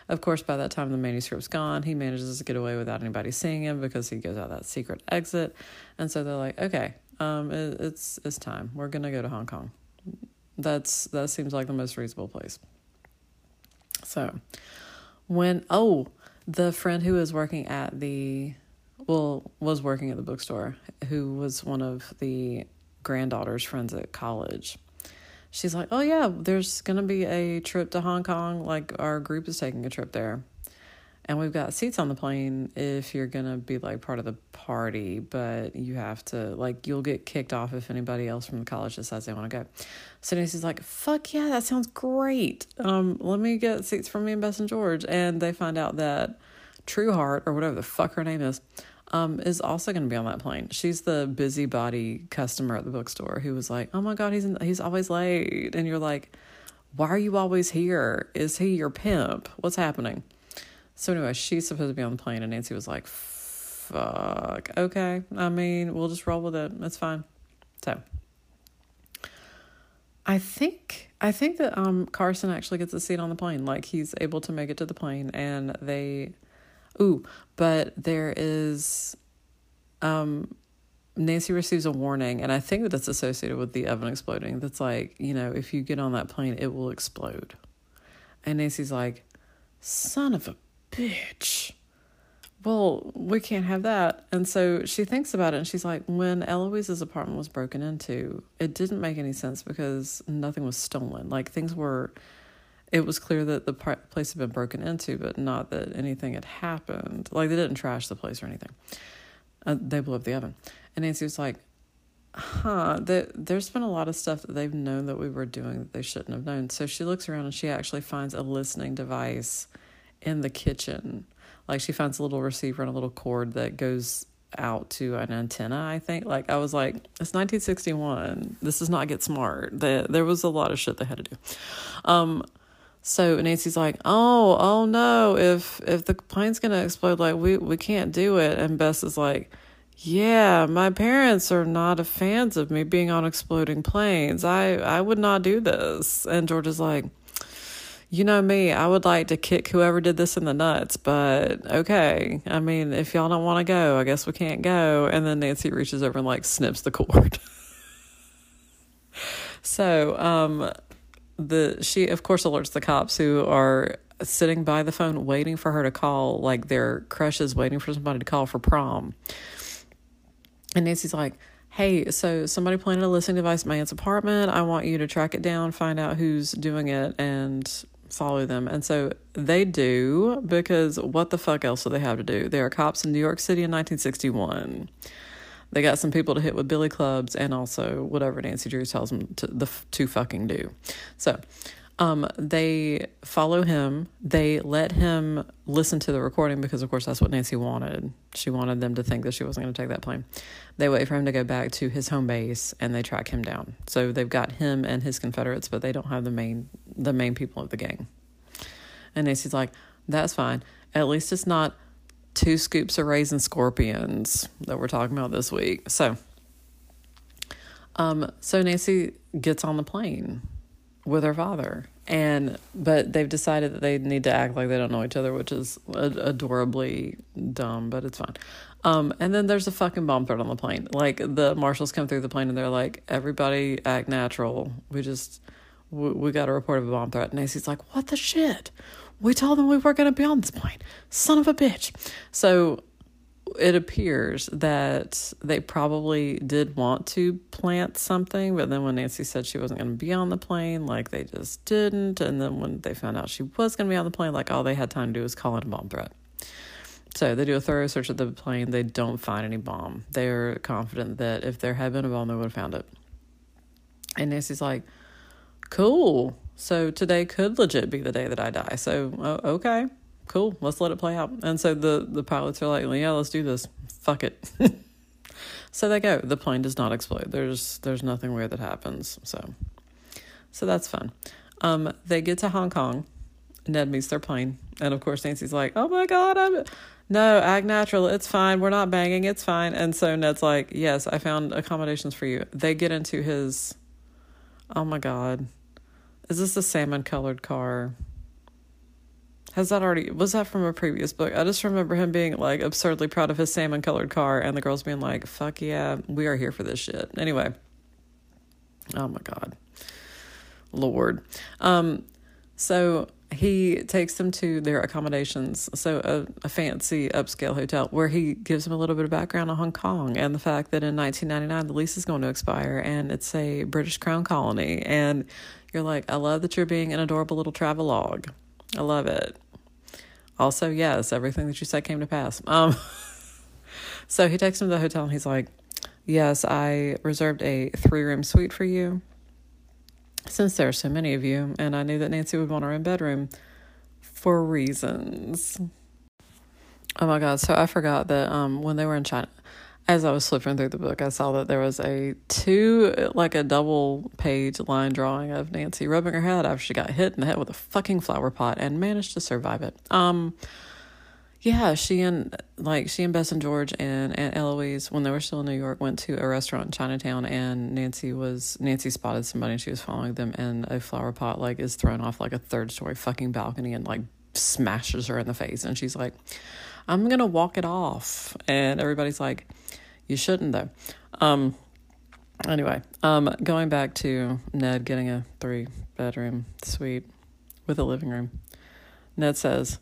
Speaker 1: of course, by that time the manuscript's gone. He manages to get away without anybody seeing him because he goes out that secret exit. And so they're like, okay, um, it, it's it's time. We're gonna go to Hong Kong. That's that seems like the most reasonable place. So, when oh, the friend who was working at the well was working at the bookstore, who was one of the granddaughter's friends at college. She's like, "Oh yeah, there's gonna be a trip to Hong Kong. Like our group is taking a trip there." And we've got seats on the plane if you're gonna be like part of the party but you have to like you'll get kicked off if anybody else from the college decides they want to go so Nancy's like fuck yeah that sounds great um let me get seats for me and Bess and George and they find out that Trueheart or whatever the fuck her name is um, is also going to be on that plane. She's the busybody customer at the bookstore who was like, "Oh my god, he's in, he's always late," and you're like, "Why are you always here? Is he your pimp? What's happening?" So anyway, she's supposed to be on the plane, and Nancy was like, "Fuck, okay. I mean, we'll just roll with it. It's fine." So I think I think that um Carson actually gets a seat on the plane. Like he's able to make it to the plane, and they, ooh, but there is, um, Nancy receives a warning, and I think that that's associated with the oven exploding. That's like you know, if you get on that plane, it will explode. And Nancy's like, son of a bitch. Well, we can't have that. And so she thinks about it and she's like, when Eloise's apartment was broken into, it didn't make any sense because nothing was stolen. Like things were, it was clear that the place had been broken into, but not that anything had happened. Like they didn't trash the place or anything. Uh, they blew up the oven. And Nancy was like, huh, the, there's been a lot of stuff that they've known that we were doing that they shouldn't have known. So she looks around and she actually finds a listening device in the kitchen. Like she finds a little receiver and a little cord that goes out to an antenna, I think. Like I was like, it's 1961. This does not get smart. The, there was a lot of shit they had to do. Um, so Nancy's like, oh, oh no, if if the plane's gonna explode, like we we can't do it. And Bess is like, yeah, my parents are not a fans of me being on exploding planes. I I would not do this. And George is like, you know me, I would like to kick whoever did this in the nuts, but okay. I mean, if y'all don't want to go, I guess we can't go. And then Nancy reaches over and like snips the cord. so, um, the she of course alerts the cops who are sitting by the phone waiting for her to call, like their crushes waiting for somebody to call for prom. And Nancy's like, hey, so somebody planted a listening device in my aunt's apartment. I want you to track it down, find out who's doing it, and follow them. And so they do because what the fuck else do they have to do? They are cops in New York City in 1961. They got some people to hit with billy clubs and also whatever Nancy Drew tells them to the to fucking do. So, um, they follow him. They let him listen to the recording because, of course, that's what Nancy wanted. She wanted them to think that she wasn't going to take that plane. They wait for him to go back to his home base and they track him down. So they've got him and his Confederates, but they don't have the main the main people of the gang. And Nancy's like, "That's fine. At least it's not two scoops of raisin scorpions that we're talking about this week." So, um, so Nancy gets on the plane with her father and but they've decided that they need to act like they don't know each other which is adorably dumb but it's fine. Um and then there's a fucking bomb threat on the plane. Like the marshals come through the plane and they're like everybody act natural. We just we, we got a report of a bomb threat. And Nancy's like what the shit? We told them we weren't going to be on this plane. Son of a bitch. So it appears that they probably did want to plant something, but then when Nancy said she wasn't going to be on the plane, like they just didn't. And then when they found out she was going to be on the plane, like all they had time to do was call in a bomb threat. So they do a thorough search of the plane. They don't find any bomb. They're confident that if there had been a bomb, they would have found it. And Nancy's like, cool. So today could legit be the day that I die. So, uh, okay cool, let's let it play out. And so the, the pilots are like, yeah, let's do this. Fuck it. so they go. The plane does not explode. There's there's nothing weird that happens. So so that's fun. Um, they get to Hong Kong. Ned meets their plane, and of course Nancy's like, "Oh my god, I'm no act natural. It's fine. We're not banging. It's fine." And so Ned's like, "Yes, I found accommodations for you." They get into his. Oh my god, is this a salmon colored car? Has that already was that from a previous book? I just remember him being like absurdly proud of his salmon colored car and the girls being like, Fuck yeah, we are here for this shit. Anyway. Oh my god. Lord. Um so he takes them to their accommodations, so a, a, fancy upscale hotel, where he gives them a little bit of background on Hong Kong and the fact that in 1999 the lease is going to expire and it's a British Crown colony. And you're like, I love that you're being an adorable little travelogue. I love it. Also, yes, everything that you said came to pass. Um, so he takes him to the hotel and he's like, Yes, I reserved a three room suite for you since there are so many of you, and I knew that Nancy would want her own bedroom for reasons. Oh my god, so I forgot that um when they were in China as I was flipping through the book, I saw that there was a two, like a double page line drawing of Nancy rubbing her head after she got hit in the head with a fucking flower pot and managed to survive it. Um, yeah, she and like she and Bess and George and Aunt Eloise, when they were still in New York, went to a restaurant in Chinatown, and Nancy was Nancy spotted somebody, and she was following them, and a flower pot like is thrown off like a third story fucking balcony and like smashes her in the face, and she's like, "I'm gonna walk it off," and everybody's like you shouldn't though. Um, anyway, um, going back to Ned getting a three bedroom suite with a living room. Ned says,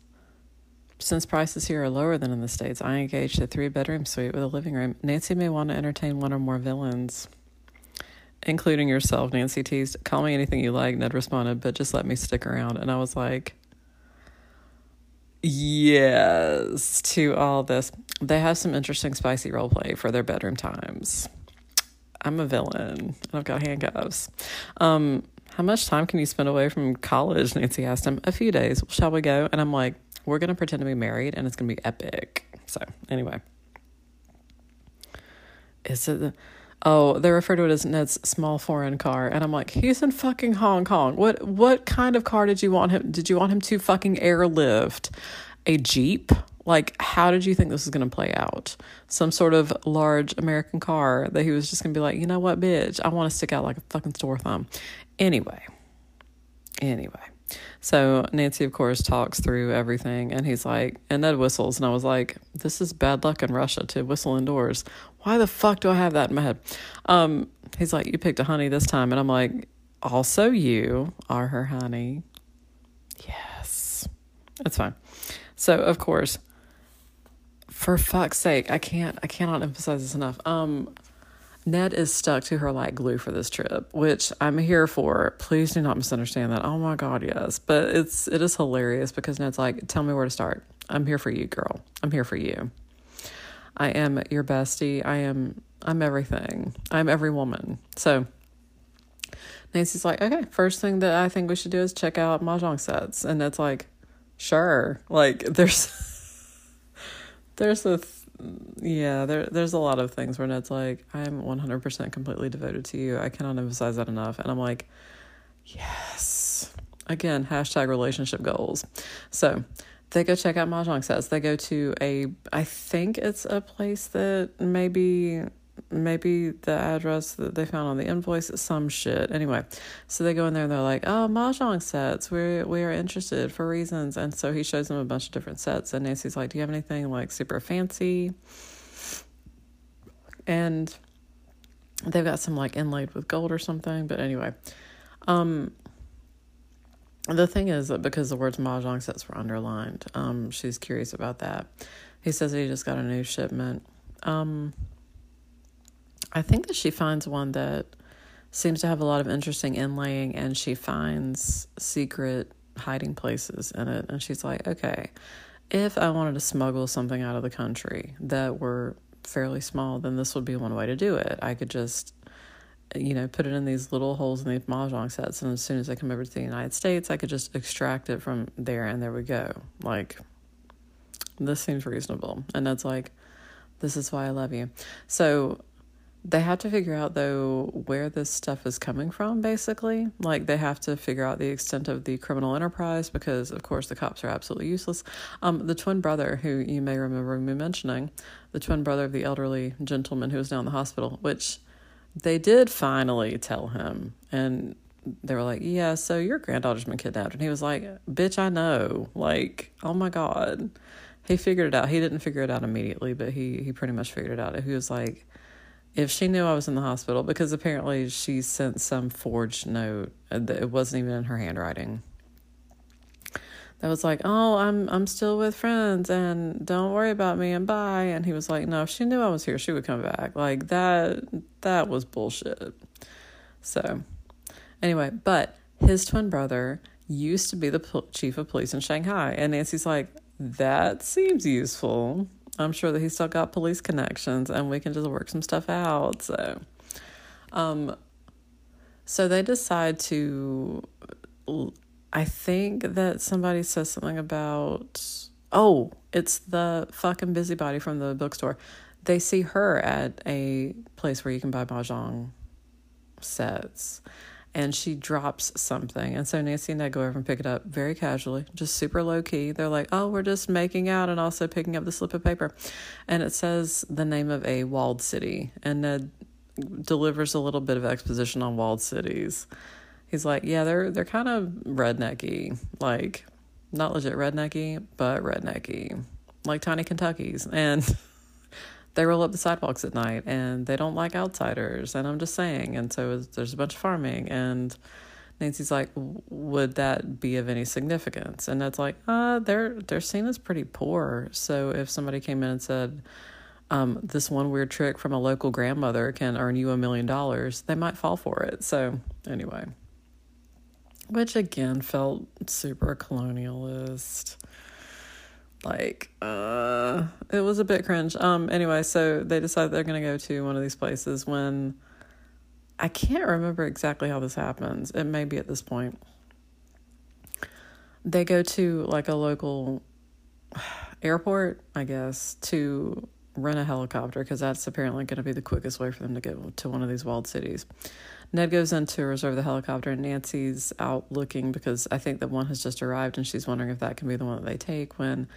Speaker 1: since prices here are lower than in the States, I engaged a three bedroom suite with a living room. Nancy may want to entertain one or more villains, including yourself, Nancy teased. Call me anything you like, Ned responded, but just let me stick around. And I was like, yes, to all this. They have some interesting spicy role play for their bedroom times. I'm a villain and I've got handcuffs. Um, how much time can you spend away from college? Nancy asked him. A few days. Shall we go? And I'm like, we're going to pretend to be married and it's going to be epic. So, anyway. Is it the. Oh, they refer to it as Ned's small foreign car, and I'm like, he's in fucking Hong Kong. What what kind of car did you want him? Did you want him to fucking airlift a jeep? Like, how did you think this was to play out? Some sort of large American car that he was just to be like, you know what, bitch, I want to stick out like a fucking sore thumb. Anyway, anyway. So Nancy, of course, talks through everything, and he's like, and Ned whistles, and I was like, this is bad luck in Russia to whistle indoors. Why the fuck do I have that in my head? Um, he's like, you picked a honey this time, and I'm like, also you are her honey. Yes, that's fine. So of course, for fuck's sake, I can't I cannot emphasize this enough. Um Ned is stuck to her like glue for this trip, which I'm here for. Please do not misunderstand that. Oh my god, yes. But it's it is hilarious because Ned's like, "Tell me where to start. I'm here for you, girl. I'm here for you. I am your bestie. I am I'm everything. I'm every woman." So Nancy's like, "Okay, first thing that I think we should do is check out mahjong sets." And Ned's like, "Sure." Like there's there's a th- yeah there there's a lot of things where Ned's like I'm 100% completely devoted to you. I cannot emphasize that enough, and I'm like, yes. Again, hashtag relationship goals. So they go check out mahjong sets. They go to a I think it's a place that maybe maybe the address that they found on the invoice some shit. Anyway, so they go in there and they're like, "Oh, mahjong sets. We we are interested for reasons." And so he shows them a bunch of different sets. And Nancy's like, "Do you have anything like super fancy?" And they've got some like inlaid with gold or something. But anyway, um, the thing is that because the words mahjong sets were underlined, um, she's curious about that. He says he just got a new shipment. Um, I think that she finds one that seems to have a lot of interesting inlaying, and she finds secret hiding places in it. And she's like, okay, if I wanted to smuggle something out of the country that were fairly small, then this would be one way to do it. I could just, you know, put it in these little holes in these mahjong sets, and as soon as I come over to the United States, I could just extract it from there, and there we go. Like, this seems reasonable. And that's like, this is why I love you. So they have to figure out though where this stuff is coming from basically. Like they have to figure out the extent of the criminal enterprise because of course the cops are absolutely useless. Um, the twin brother who you may remember me mentioning the twin brother of the elderly gentleman who was now in the hospital which they did finally tell him. And they were like yeah so your granddaughter's been kidnapped. And he was like bitch i know. Like oh my god. He figured it out. He didn't figure it out immediately but he he pretty much figured it out. He was like if she knew I was in the hospital, because apparently she sent some forged note that it wasn't even in her handwriting. That was like, "Oh, I'm I'm still with friends, and don't worry about me, and bye." And he was like, "No, if she knew I was here, she would come back." Like that that was bullshit. So, anyway, but his twin brother used to be the chief of police in Shanghai, and Nancy's like, "That seems useful." I'm sure that he's still got police connections and we can just work some stuff out. So, um, so they decide to. I think that somebody says something about. Oh, it's the fucking busybody from the bookstore. They see her at a place where you can buy mahjong sets and she drops something. And so Nancy and I go over and pick it up very casually, just super low key. They're like, oh, we're just making out and also picking up the slip of paper. And it says the name of a walled city. And Ned delivers a little bit of exposition on walled cities. He's like, yeah, they're they're kind of rednecky, like not legit rednecky, but rednecky, like tiny Kentuckies. And they roll up the sidewalks at night and they don't like outsiders. And I'm just saying. And so there's a bunch of farming. And Nancy's like, would that be of any significance? And it's like, uh, they're they're seen as pretty poor. So if somebody came in and said, um, this one weird trick from a local grandmother can earn you a million dollars, they might fall for it. So anyway, which again felt super colonialist like uh it was a bit cringe. Um anyway so they decide they're going to go to one of these places when i can't remember exactly how this happens. It may be at this point. They go to like a local airport i guess to rent a helicopter because that's apparently going to be the quickest way for them to get to one of these walled cities Ned goes in to reserve the helicopter, and Nancy's out looking because I think the one has just arrived, and she's wondering if that can be the one that they take. When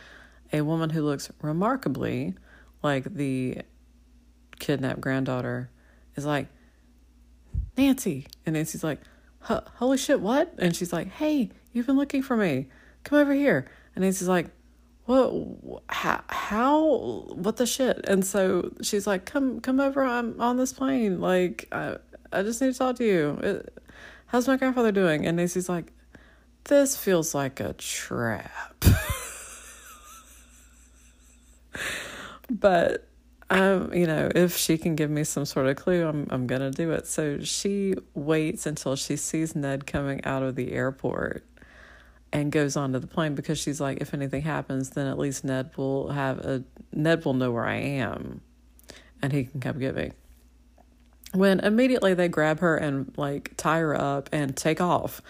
Speaker 1: a woman who looks remarkably like the kidnapped granddaughter is like, Nancy. And Nancy's like, Holy shit, what? And she's like, Hey, you've been looking for me. Come over here. And Nancy's like, what how, how what the shit and so she's like come come over i'm on this plane like i I just need to talk to you. It, how's my grandfather doing? And Nancy's like, this feels like a trap. but um, you know, if she can give me some sort of clue, I'm I'm gonna do it. So she waits until she sees Ned coming out of the airport and goes onto the plane because she's like, if anything happens, then at least Ned will have a Ned will know where I am and he can come get me when immediately they grab her and like tie her up and take off.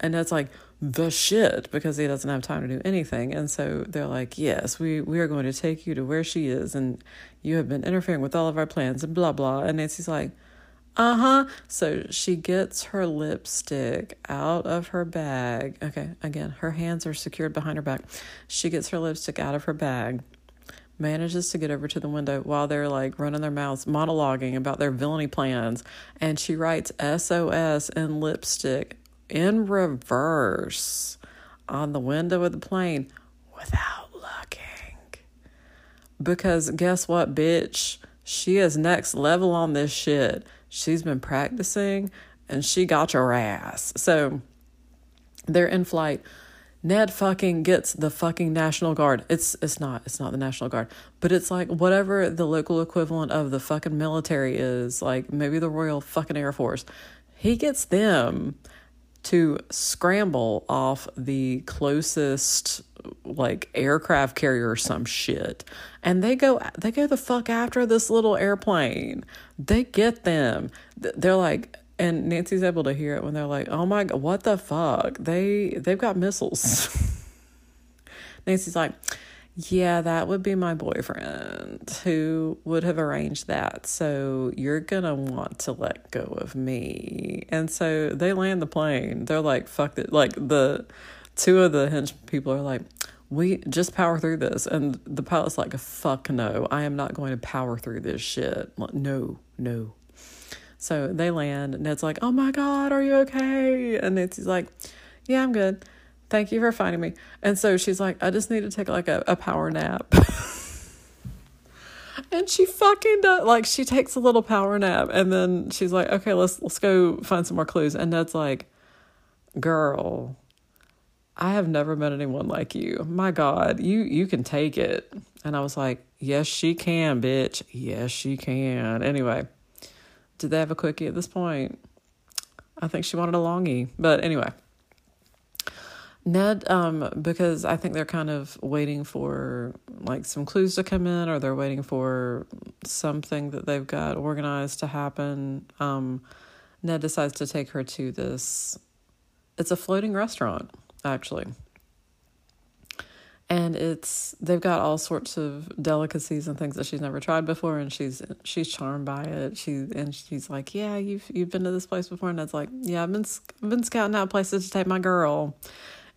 Speaker 1: And that's like the shit because he doesn't have time to do anything. And so they're like, Yes, we, we are going to take you to where she is and you have been interfering with all of our plans and blah blah. And Nancy's like, uh huh. So she gets her lipstick out of her bag. Okay, again, her hands are secured behind her back. She gets her lipstick out of her bag manages to get over to the window while they're like running their mouths, monologuing about their villainy plans. And she writes SOS in lipstick in reverse on the window of the plane without looking. Because guess what, bitch? She is next level on this shit. She's been practicing and she got your ass. So they're in flight Ned fucking gets the fucking National Guard. It's it's not it's not the National Guard, but it's like whatever the local equivalent of the fucking military is, like maybe the Royal fucking Air Force. He gets them to scramble off the closest like aircraft carrier or some shit and they go they go the fuck after this little airplane they get them they're like and Nancy's able to hear it when they're like oh my god what the fuck they they've got missiles Nancy's like yeah, that would be my boyfriend who would have arranged that. So you're going to want to let go of me. And so they land the plane. They're like, fuck it. Like the two of the hench people are like, we just power through this. And the pilot's like, fuck no, I am not going to power through this shit. Like, no, no. So they land. Ned's like, oh my God, are you okay? And Nancy's like, yeah, I'm good. Thank you for finding me. And so she's like, I just need to take like a, a power nap. and she fucking does like she takes a little power nap and then she's like, Okay, let's let's go find some more clues. And Ned's like, Girl, I have never met anyone like you. My God, you you can take it. And I was like, Yes, she can, bitch. Yes, she can. Anyway, did they have a quickie at this point? I think she wanted a longie. But anyway. Ned, um, because I think they're kind of waiting for like some clues to come in, or they're waiting for something that they've got organized to happen. Um, Ned decides to take her to this. It's a floating restaurant, actually, and it's they've got all sorts of delicacies and things that she's never tried before, and she's she's charmed by it. She and she's like, "Yeah, you've you've been to this place before," and Ned's like, "Yeah, I've been I've been scouting out places to take my girl."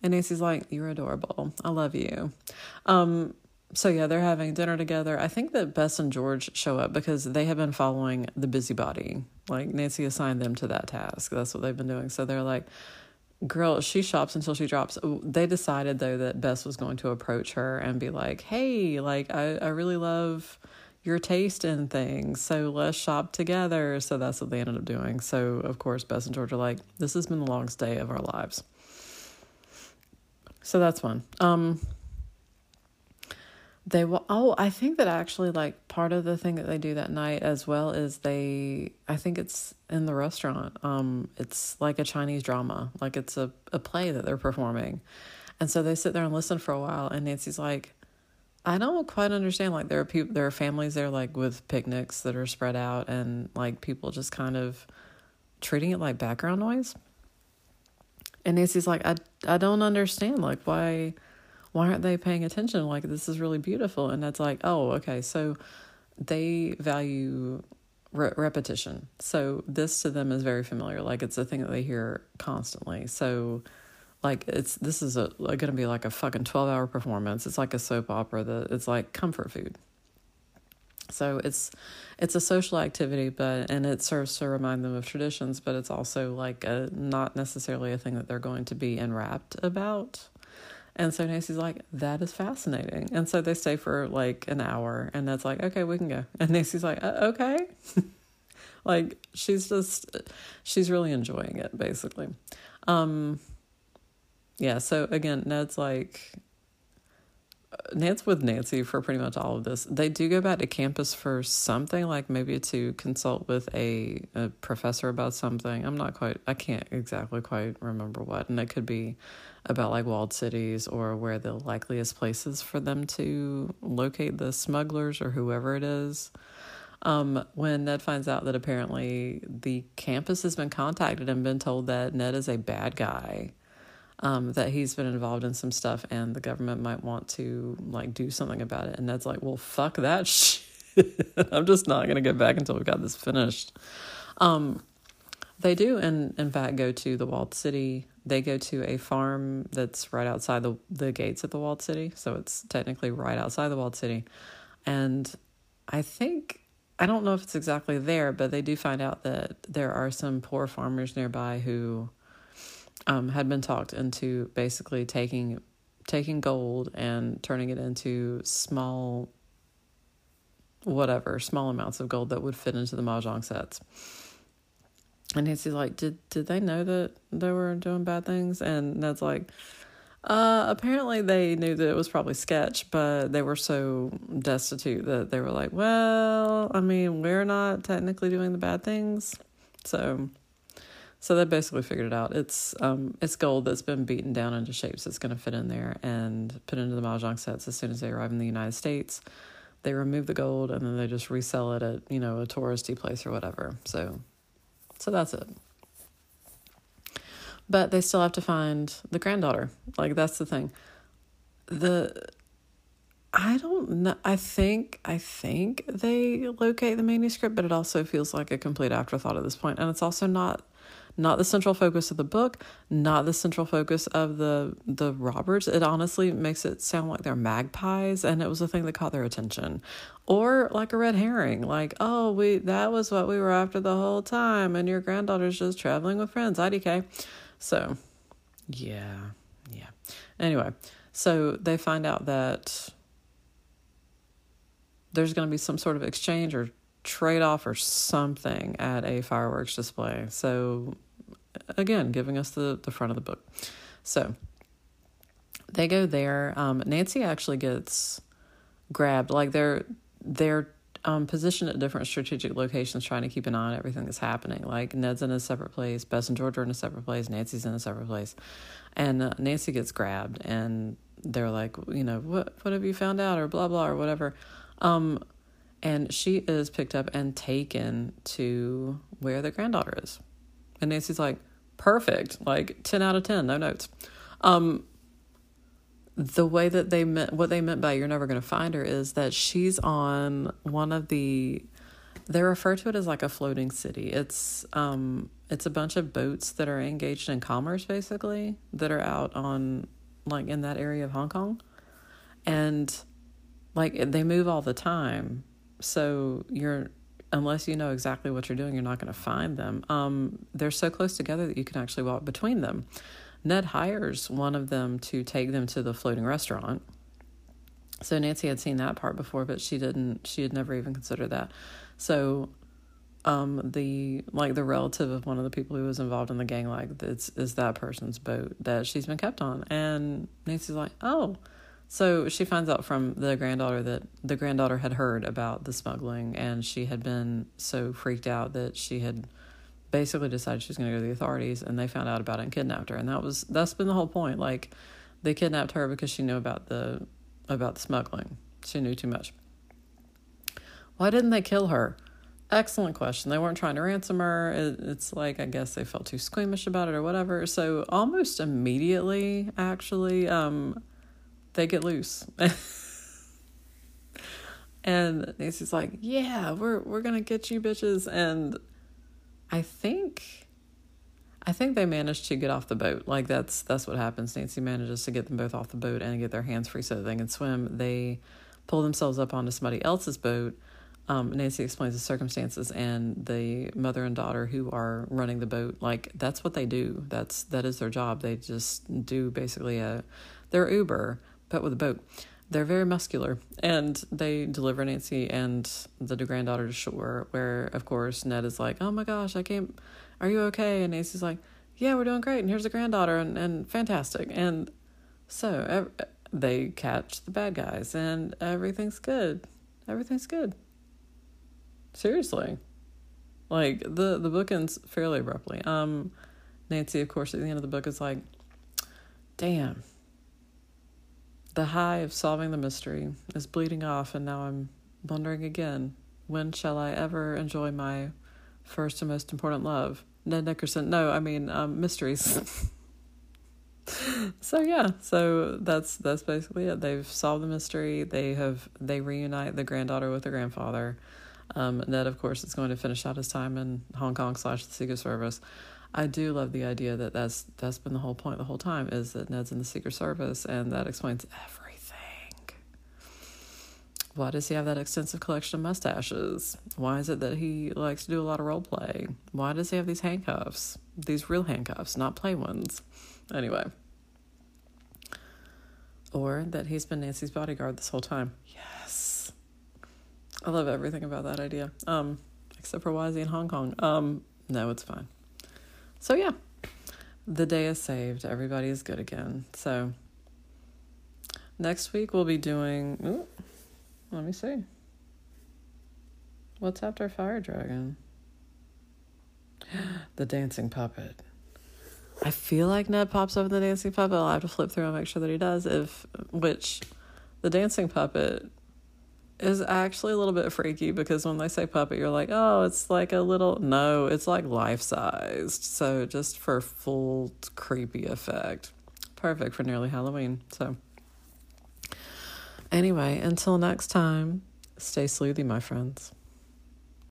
Speaker 1: And Nancy's like, You're adorable. I love you. Um, so yeah, they're having dinner together. I think that Bess and George show up because they have been following the busybody. Like Nancy assigned them to that task. That's what they've been doing. So they're like, girl, she shops until she drops. They decided though that Bess was going to approach her and be like, Hey, like I, I really love your taste in things. So let's shop together. So that's what they ended up doing. So of course Bess and George are like, This has been the longest day of our lives. So that's one. Um, they will. Oh, I think that actually, like, part of the thing that they do that night as well is they. I think it's in the restaurant. Um, it's like a Chinese drama, like it's a a play that they're performing, and so they sit there and listen for a while. And Nancy's like, I don't quite understand. Like, there are people, there are families there, like with picnics that are spread out, and like people just kind of treating it like background noise. And Nancy's like, I, I don't understand. Like, why, why aren't they paying attention? Like, this is really beautiful. And that's like, oh, okay. So they value re- repetition. So this to them is very familiar. Like, it's a thing that they hear constantly. So, like, it's, this is a, going to be like a fucking 12 hour performance. It's like a soap opera that it's like comfort food. So it's it's a social activity, but and it serves to remind them of traditions, but it's also like a not necessarily a thing that they're going to be enwrapped about. And so Nancy's like, that is fascinating. And so they stay for like an hour, and that's like, okay, we can go. And Nancy's like, uh, okay. like she's just, she's really enjoying it, basically. Um, yeah. So again, Ned's like, Ned's with Nancy for pretty much all of this. They do go back to campus for something, like maybe to consult with a, a professor about something. I'm not quite, I can't exactly quite remember what. And it could be about like walled cities or where the likeliest places for them to locate the smugglers or whoever it is. Um, when Ned finds out that apparently the campus has been contacted and been told that Ned is a bad guy um, that he's been involved in some stuff and the government might want to like do something about it. And Ned's like, well, fuck that shit. I'm just not going to get back until we've got this finished. Um, they do, and in fact, go to the walled city. They go to a farm that's right outside the the gates of the walled city, so it's technically right outside the walled city. And I think I don't know if it's exactly there, but they do find out that there are some poor farmers nearby who um, had been talked into basically taking taking gold and turning it into small whatever small amounts of gold that would fit into the mahjong sets. And Nancy's like, did did they know that they were doing bad things? And Ned's like, Uh, apparently they knew that it was probably sketch, but they were so destitute that they were like, well, I mean, we're not technically doing the bad things. So, so they basically figured it out. It's, um, it's gold that's been beaten down into shapes that's going to fit in there and put into the Mahjong sets as soon as they arrive in the United States. They remove the gold and then they just resell it at, you know, a touristy place or whatever. So, so that's it but they still have to find the granddaughter. Like that's the thing. The I don't know. I think I think they locate the manuscript, but it also feels like a complete afterthought at this point, and it's also not not the central focus of the book, not the central focus of the the robbers. It honestly makes it sound like they're magpies, and it was the thing that caught their attention, or like a red herring, like oh we that was what we were after the whole time, and your granddaughter's just traveling with friends. IDK. So, yeah, yeah. Anyway, so they find out that there's going to be some sort of exchange or trade off or something at a fireworks display. So, again, giving us the, the front of the book. So, they go there. Um, Nancy actually gets grabbed. Like they're they're um, positioned at different strategic locations, trying to keep an eye on everything that's happening. Like Ned's in a separate place, Bess and George are in a separate place, Nancy's in a separate place, and uh, Nancy gets grabbed, and they're like, you know, what what have you found out, or blah blah, or whatever. Um, and she is picked up and taken to where the granddaughter is, and Nancy's like, perfect, like ten out of ten, no notes. Um, the way that they meant what they meant by you're never going to find her is that she's on one of the they refer to it as like a floating city. It's um it's a bunch of boats that are engaged in commerce basically that are out on like in that area of hong kong. And like they move all the time. So you're unless you know exactly what you're doing you're not going to find them um they're so close together that you can actually walk between them Ned hires one of them to take them to the floating restaurant. So Nancy had seen that part before, but she didn't. She had never even considered that. So, um, the like the relative of one of the people who was involved in the gang, like it's is that person's boat that she's been kept on, and Nancy's like, oh. So she finds out from the granddaughter that the granddaughter had heard about the smuggling, and she had been so freaked out that she had basically decided she was going to go to the authorities and they found out about it and kidnapped her. And that was that's been the whole point. Like they kidnapped her because she knew about the about the smuggling. She knew too much. Why didn't they kill her? Excellent question. They weren't trying to ransom her. It, it's like i guess they felt too squeamish about it or whatever. So almost immediately actually um they get loose and Nancy's like, "Yeah, we're we're gonna get you bitches," and I think I think they managed to get off the boat. Like that's that's what happens. Nancy manages to get them both off the boat and get their hands free so that they can swim. They pull themselves up onto somebody else's boat. Um, Nancy explains the circumstances and the mother and daughter who are running the boat. Like that's what they do. That's that is their job. They just do basically a they're Uber but with a boat they're very muscular and they deliver Nancy and the granddaughter to shore where of course Ned is like, "Oh my gosh, I can't are you okay?" and Nancy's like, "Yeah, we're doing great and here's the granddaughter and and fantastic." And so ev- they catch the bad guys and everything's good. Everything's good. Seriously. Like the the book ends fairly abruptly. Um Nancy of course at the end of the book is like, "Damn, the high of solving the mystery is bleeding off, and now I'm wondering again when shall I ever enjoy my first and most important love? Ned Nickerson. No, I mean um, mysteries. so yeah, so that's that's basically it. They've solved the mystery. They have they reunite the granddaughter with the grandfather. Um, Ned, of course, is going to finish out his time in Hong Kong slash the Secret Service. I do love the idea that that's that's been the whole point the whole time is that Ned's in the Secret Service, and that explains everything. Why does he have that extensive collection of mustaches? Why is it that he likes to do a lot of role play? Why does he have these handcuffs? These real handcuffs, not play ones. Anyway. Or that he's been Nancy's bodyguard this whole time. Yes. I love everything about that idea. Um, except for why is he in Hong Kong? Um, no, it's fine. So, yeah, the day is saved. Everybody is good again. So, Next week we'll be doing. Ooh, let me see. What's after Fire Dragon? the Dancing Puppet. I feel like Ned pops up in the Dancing Puppet. I'll have to flip through and make sure that he does. If which, the Dancing Puppet is actually a little bit freaky because when they say puppet, you're like, oh, it's like a little. No, it's like life sized. So just for full creepy effect. Perfect for nearly Halloween. So, anyway, until next time, stay sleuthy, my friends.